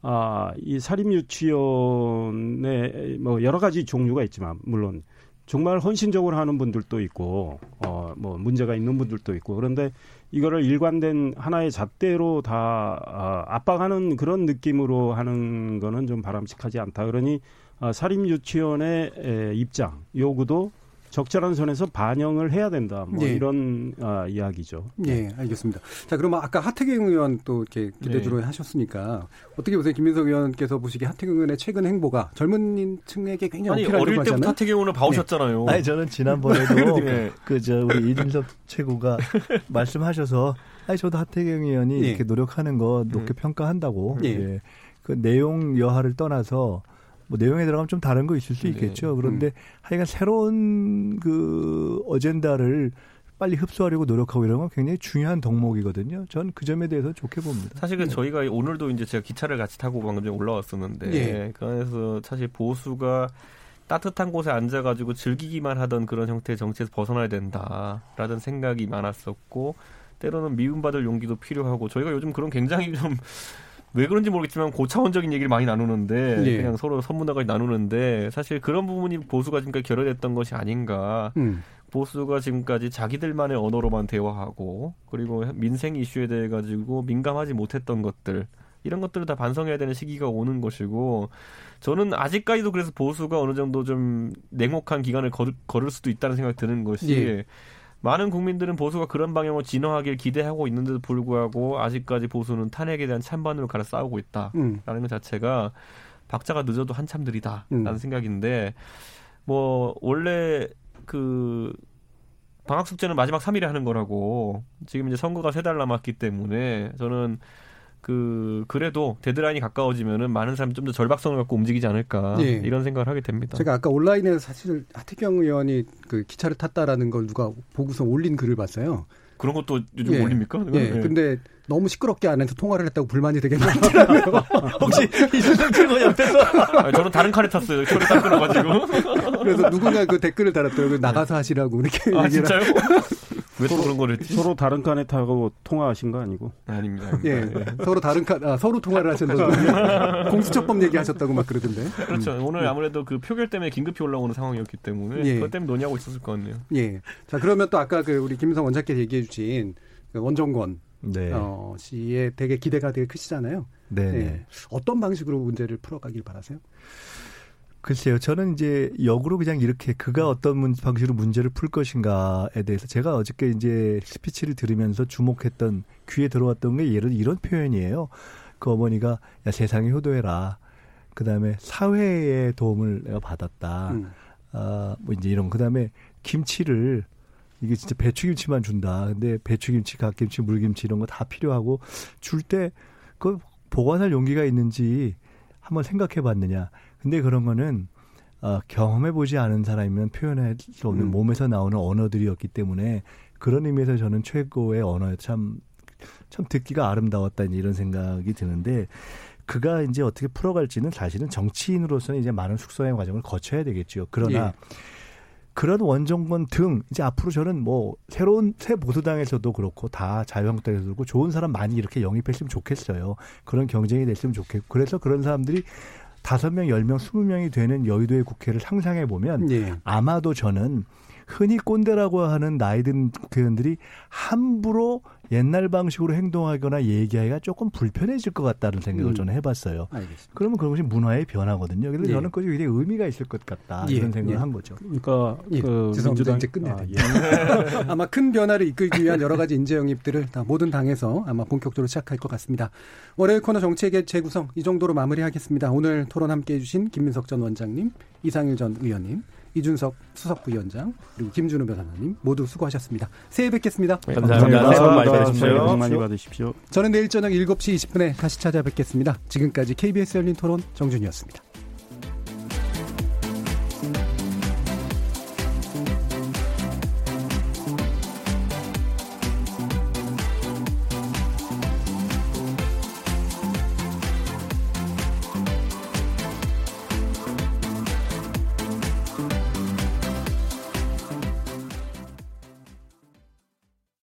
아, 이 사립 유치원에 뭐 여러 가지 종류가 있지만 물론 정말 헌신적으로 하는 분들도 있고 어 뭐 문제가 있는 분들도 있고 그런데 이거를 일관된 하나의 잣대로 다 아, 압박하는 그런 느낌으로 하는 거는 좀 바람직하지 않다. 그러니 아, 사립 유치원의 입장 요구도 적절한 선에서 반영을 해야 된다. 뭐 예. 이런 아, 이야기죠. 예, 알겠습니다. 자, 그러면 아까 하태경 의원 또 이렇게 기대주로 예. 하셨으니까 어떻게 보세요, 김민석 의원께서 보시기에 하태경 의원의 최근 행보가 젊은 층에게 굉장히 아니 어릴 때부터 하태경 의원을 봐오셨잖아요. 네. 아니 저는 지난번에도 <laughs> 네. 그저 우리 이준석 최고가 <laughs> 말씀하셔서 아니 저도 하태경 의원이 예. 이렇게 노력하는 거 높게 음. 평가한다고. 예. 예. 그 내용 여하를 떠나서 뭐 내용에 들어가면 좀 다른 거 있을 수 네. 있겠죠. 그런데 음. 하여간 새로운 그 어젠다를 빨리 흡수하려고 노력하고 이런 건 굉장히 중요한 덕목이거든요. 전 그 점에 대해서 좋게 봅니다. 사실 그 네. 저희가 오늘도 이제 제가 기차를 같이 타고 방금 전에 올라왔었는데 네. 그 안에서 사실 보수가 따뜻한 곳에 앉아가지고 즐기기만 하던 그런 형태의 정치에서 벗어나야 된다라는 생각이 많았었고 때로는 미움받을 용기도 필요하고 저희가 요즘 그런 굉장히 좀 왜 그런지 모르겠지만 고차원적인 얘기를 많이 나누는데 예. 그냥 서로 선문화까지 나누는데 사실 그런 부분이 보수가 지금까지 결여됐던 것이 아닌가. 음. 보수가 지금까지 자기들만의 언어로만 대화하고 그리고 민생 이슈에 대해 가지고 민감하지 못했던 것들 이런 것들을 다 반성해야 되는 시기가 오는 것이고 저는 아직까지도 그래서 보수가 어느 정도 좀 냉혹한 기간을 걸, 걸을 수도 있다는 생각이 드는 것이 예. 많은 국민들은 보수가 그런 방향으로 진화하길 기대하고 있는데도 불구하고 아직까지 보수는 탄핵에 대한 찬반으로 갈아 싸우고 있다라는 음. 것 자체가 박자가 늦어도 한참 느리다라는 음. 생각인데 뭐 원래 그 방학 숙제는 마지막 3일에 하는 거라고 지금 이제 선거가 세 달 남았기 때문에 저는 그 그래도 데드라인이 가까워지면은 많은 사람이 좀 더 절박성을 갖고 움직이지 않을까 예. 이런 생각을 하게 됩니다. 제가 아까 온라인에서 사실 하태경 의원이 그 기차를 탔다라는 걸 누가 보고서 올린 글을 봤어요. 그런 것도 요즘 예. 올립니까? 예. 예. 근데 너무 시끄럽게 안 해서 통화를 했다고 불만이 되게 많더라고요. <laughs> 혹시 이준석 최고 옆에서? <laughs> 아니, 저는 다른 카레 탔어요. 저를 딱 끊어가지고. 그래서 누군가 그 댓글을 달았더라고요. 나가서 하시라고 이렇게. 아 진짜요? 왜 또 그런 걸 했지? 서로 다른 칸에 타고 통화하신 거 아니고? 아닙니다. 예, 네. <laughs> 서로 다른 칸, 아, 서로 통화를 하셨는데 <laughs> 공수처법 얘기하셨다고 막 그러던데. 그렇죠. 음. 오늘 아무래도 그 표결 때문에 긴급히 올라오는 상황이었기 때문에 예. 그것 때문에 논의하고 있었을 것 같네요. 예. 자 그러면 또 아까 그 우리 김민석 원장께서 얘기해주신 그 원종건 네. 어, 씨의 되게 기대가 되게 크시잖아요. 네. 네. 어떤 방식으로 문제를 풀어가길 바라세요? 글쎄요. 저는 이제 역으로 그냥 이렇게 그가 어떤 방식으로 문제를 풀 것인가에 대해서 제가 어저께 이제 스피치를 들으면서 주목했던 귀에 들어왔던 게 예를 이런 표현이에요. 그 어머니가 야 세상에 효도해라. 그다음에 사회의 도움을 내가 받았다. 음. 아 뭐 이제 이런 그다음에 김치를 이게 진짜 배추김치만 준다. 근데 배추김치, 갓김치, 물김치 이런 거 다 필요하고 줄 때 그 보관할 용기가 있는지 한번 생각해 봤느냐. 근데 그런 거는 어, 경험해 보지 않은 사람이면 표현할 수 없는 음. 몸에서 나오는 언어들이었기 때문에 그런 의미에서 저는 최고의 언어에 참, 참 듣기가 아름다웠다 이런 생각이 드는데 그가 이제 어떻게 풀어갈지는 사실은 정치인으로서는 이제 많은 숙성의 과정을 거쳐야 되겠죠. 그러나 예. 그런 원정권 등 이제 앞으로 저는 뭐 새로운 새 보수당에서도 그렇고 다 자유한국당에서도 그렇고 좋은 사람 많이 이렇게 영입했으면 좋겠어요. 그런 경쟁이 됐으면 좋겠고 그래서 그런 사람들이 다섯 명, 열 명, 스무 명이 되는 여의도의 국회를 상상해 보면 예. 아마도 저는 흔히 꼰대라고 하는 나이 든 국회의원들이 함부로 옛날 방식으로 행동하거나 얘기하기가 조금 불편해질 것 같다는 생각을 음. 저는 해봤어요. 알겠습니다. 그러면 그런 것이 문화의 변화거든요. 그래서 예. 저는 그것이 굉장히 의미가 있을 것 같다 예. 이런 생각을 예. 한 거죠. 그러니까 예. 그 민주당 이제 끝내야 아, 예. <laughs> 아마 큰 변화를 이끌기 위한 여러 가지 인재 영입들을 다 모든 당에서 아마 본격적으로 시작할 것 같습니다. 월요일 코너 정책의 재구성 이 정도로 마무리하겠습니다. 오늘 토론 함께해 주신 김민석 전 원장님, 이상일 전 의원님, 이준석 수석부위원장 그리고 김준우 변호사님 모두 수고하셨습니다. 새해 뵙겠습니다. 네, 감사합니다. 감사합니다. 많이 받으십시오. 많이 받으십시오. 저는 내일 저녁 7시 20분에 다시 찾아뵙겠습니다. 지금까지 KBS 열린 토론 정준이었습니다.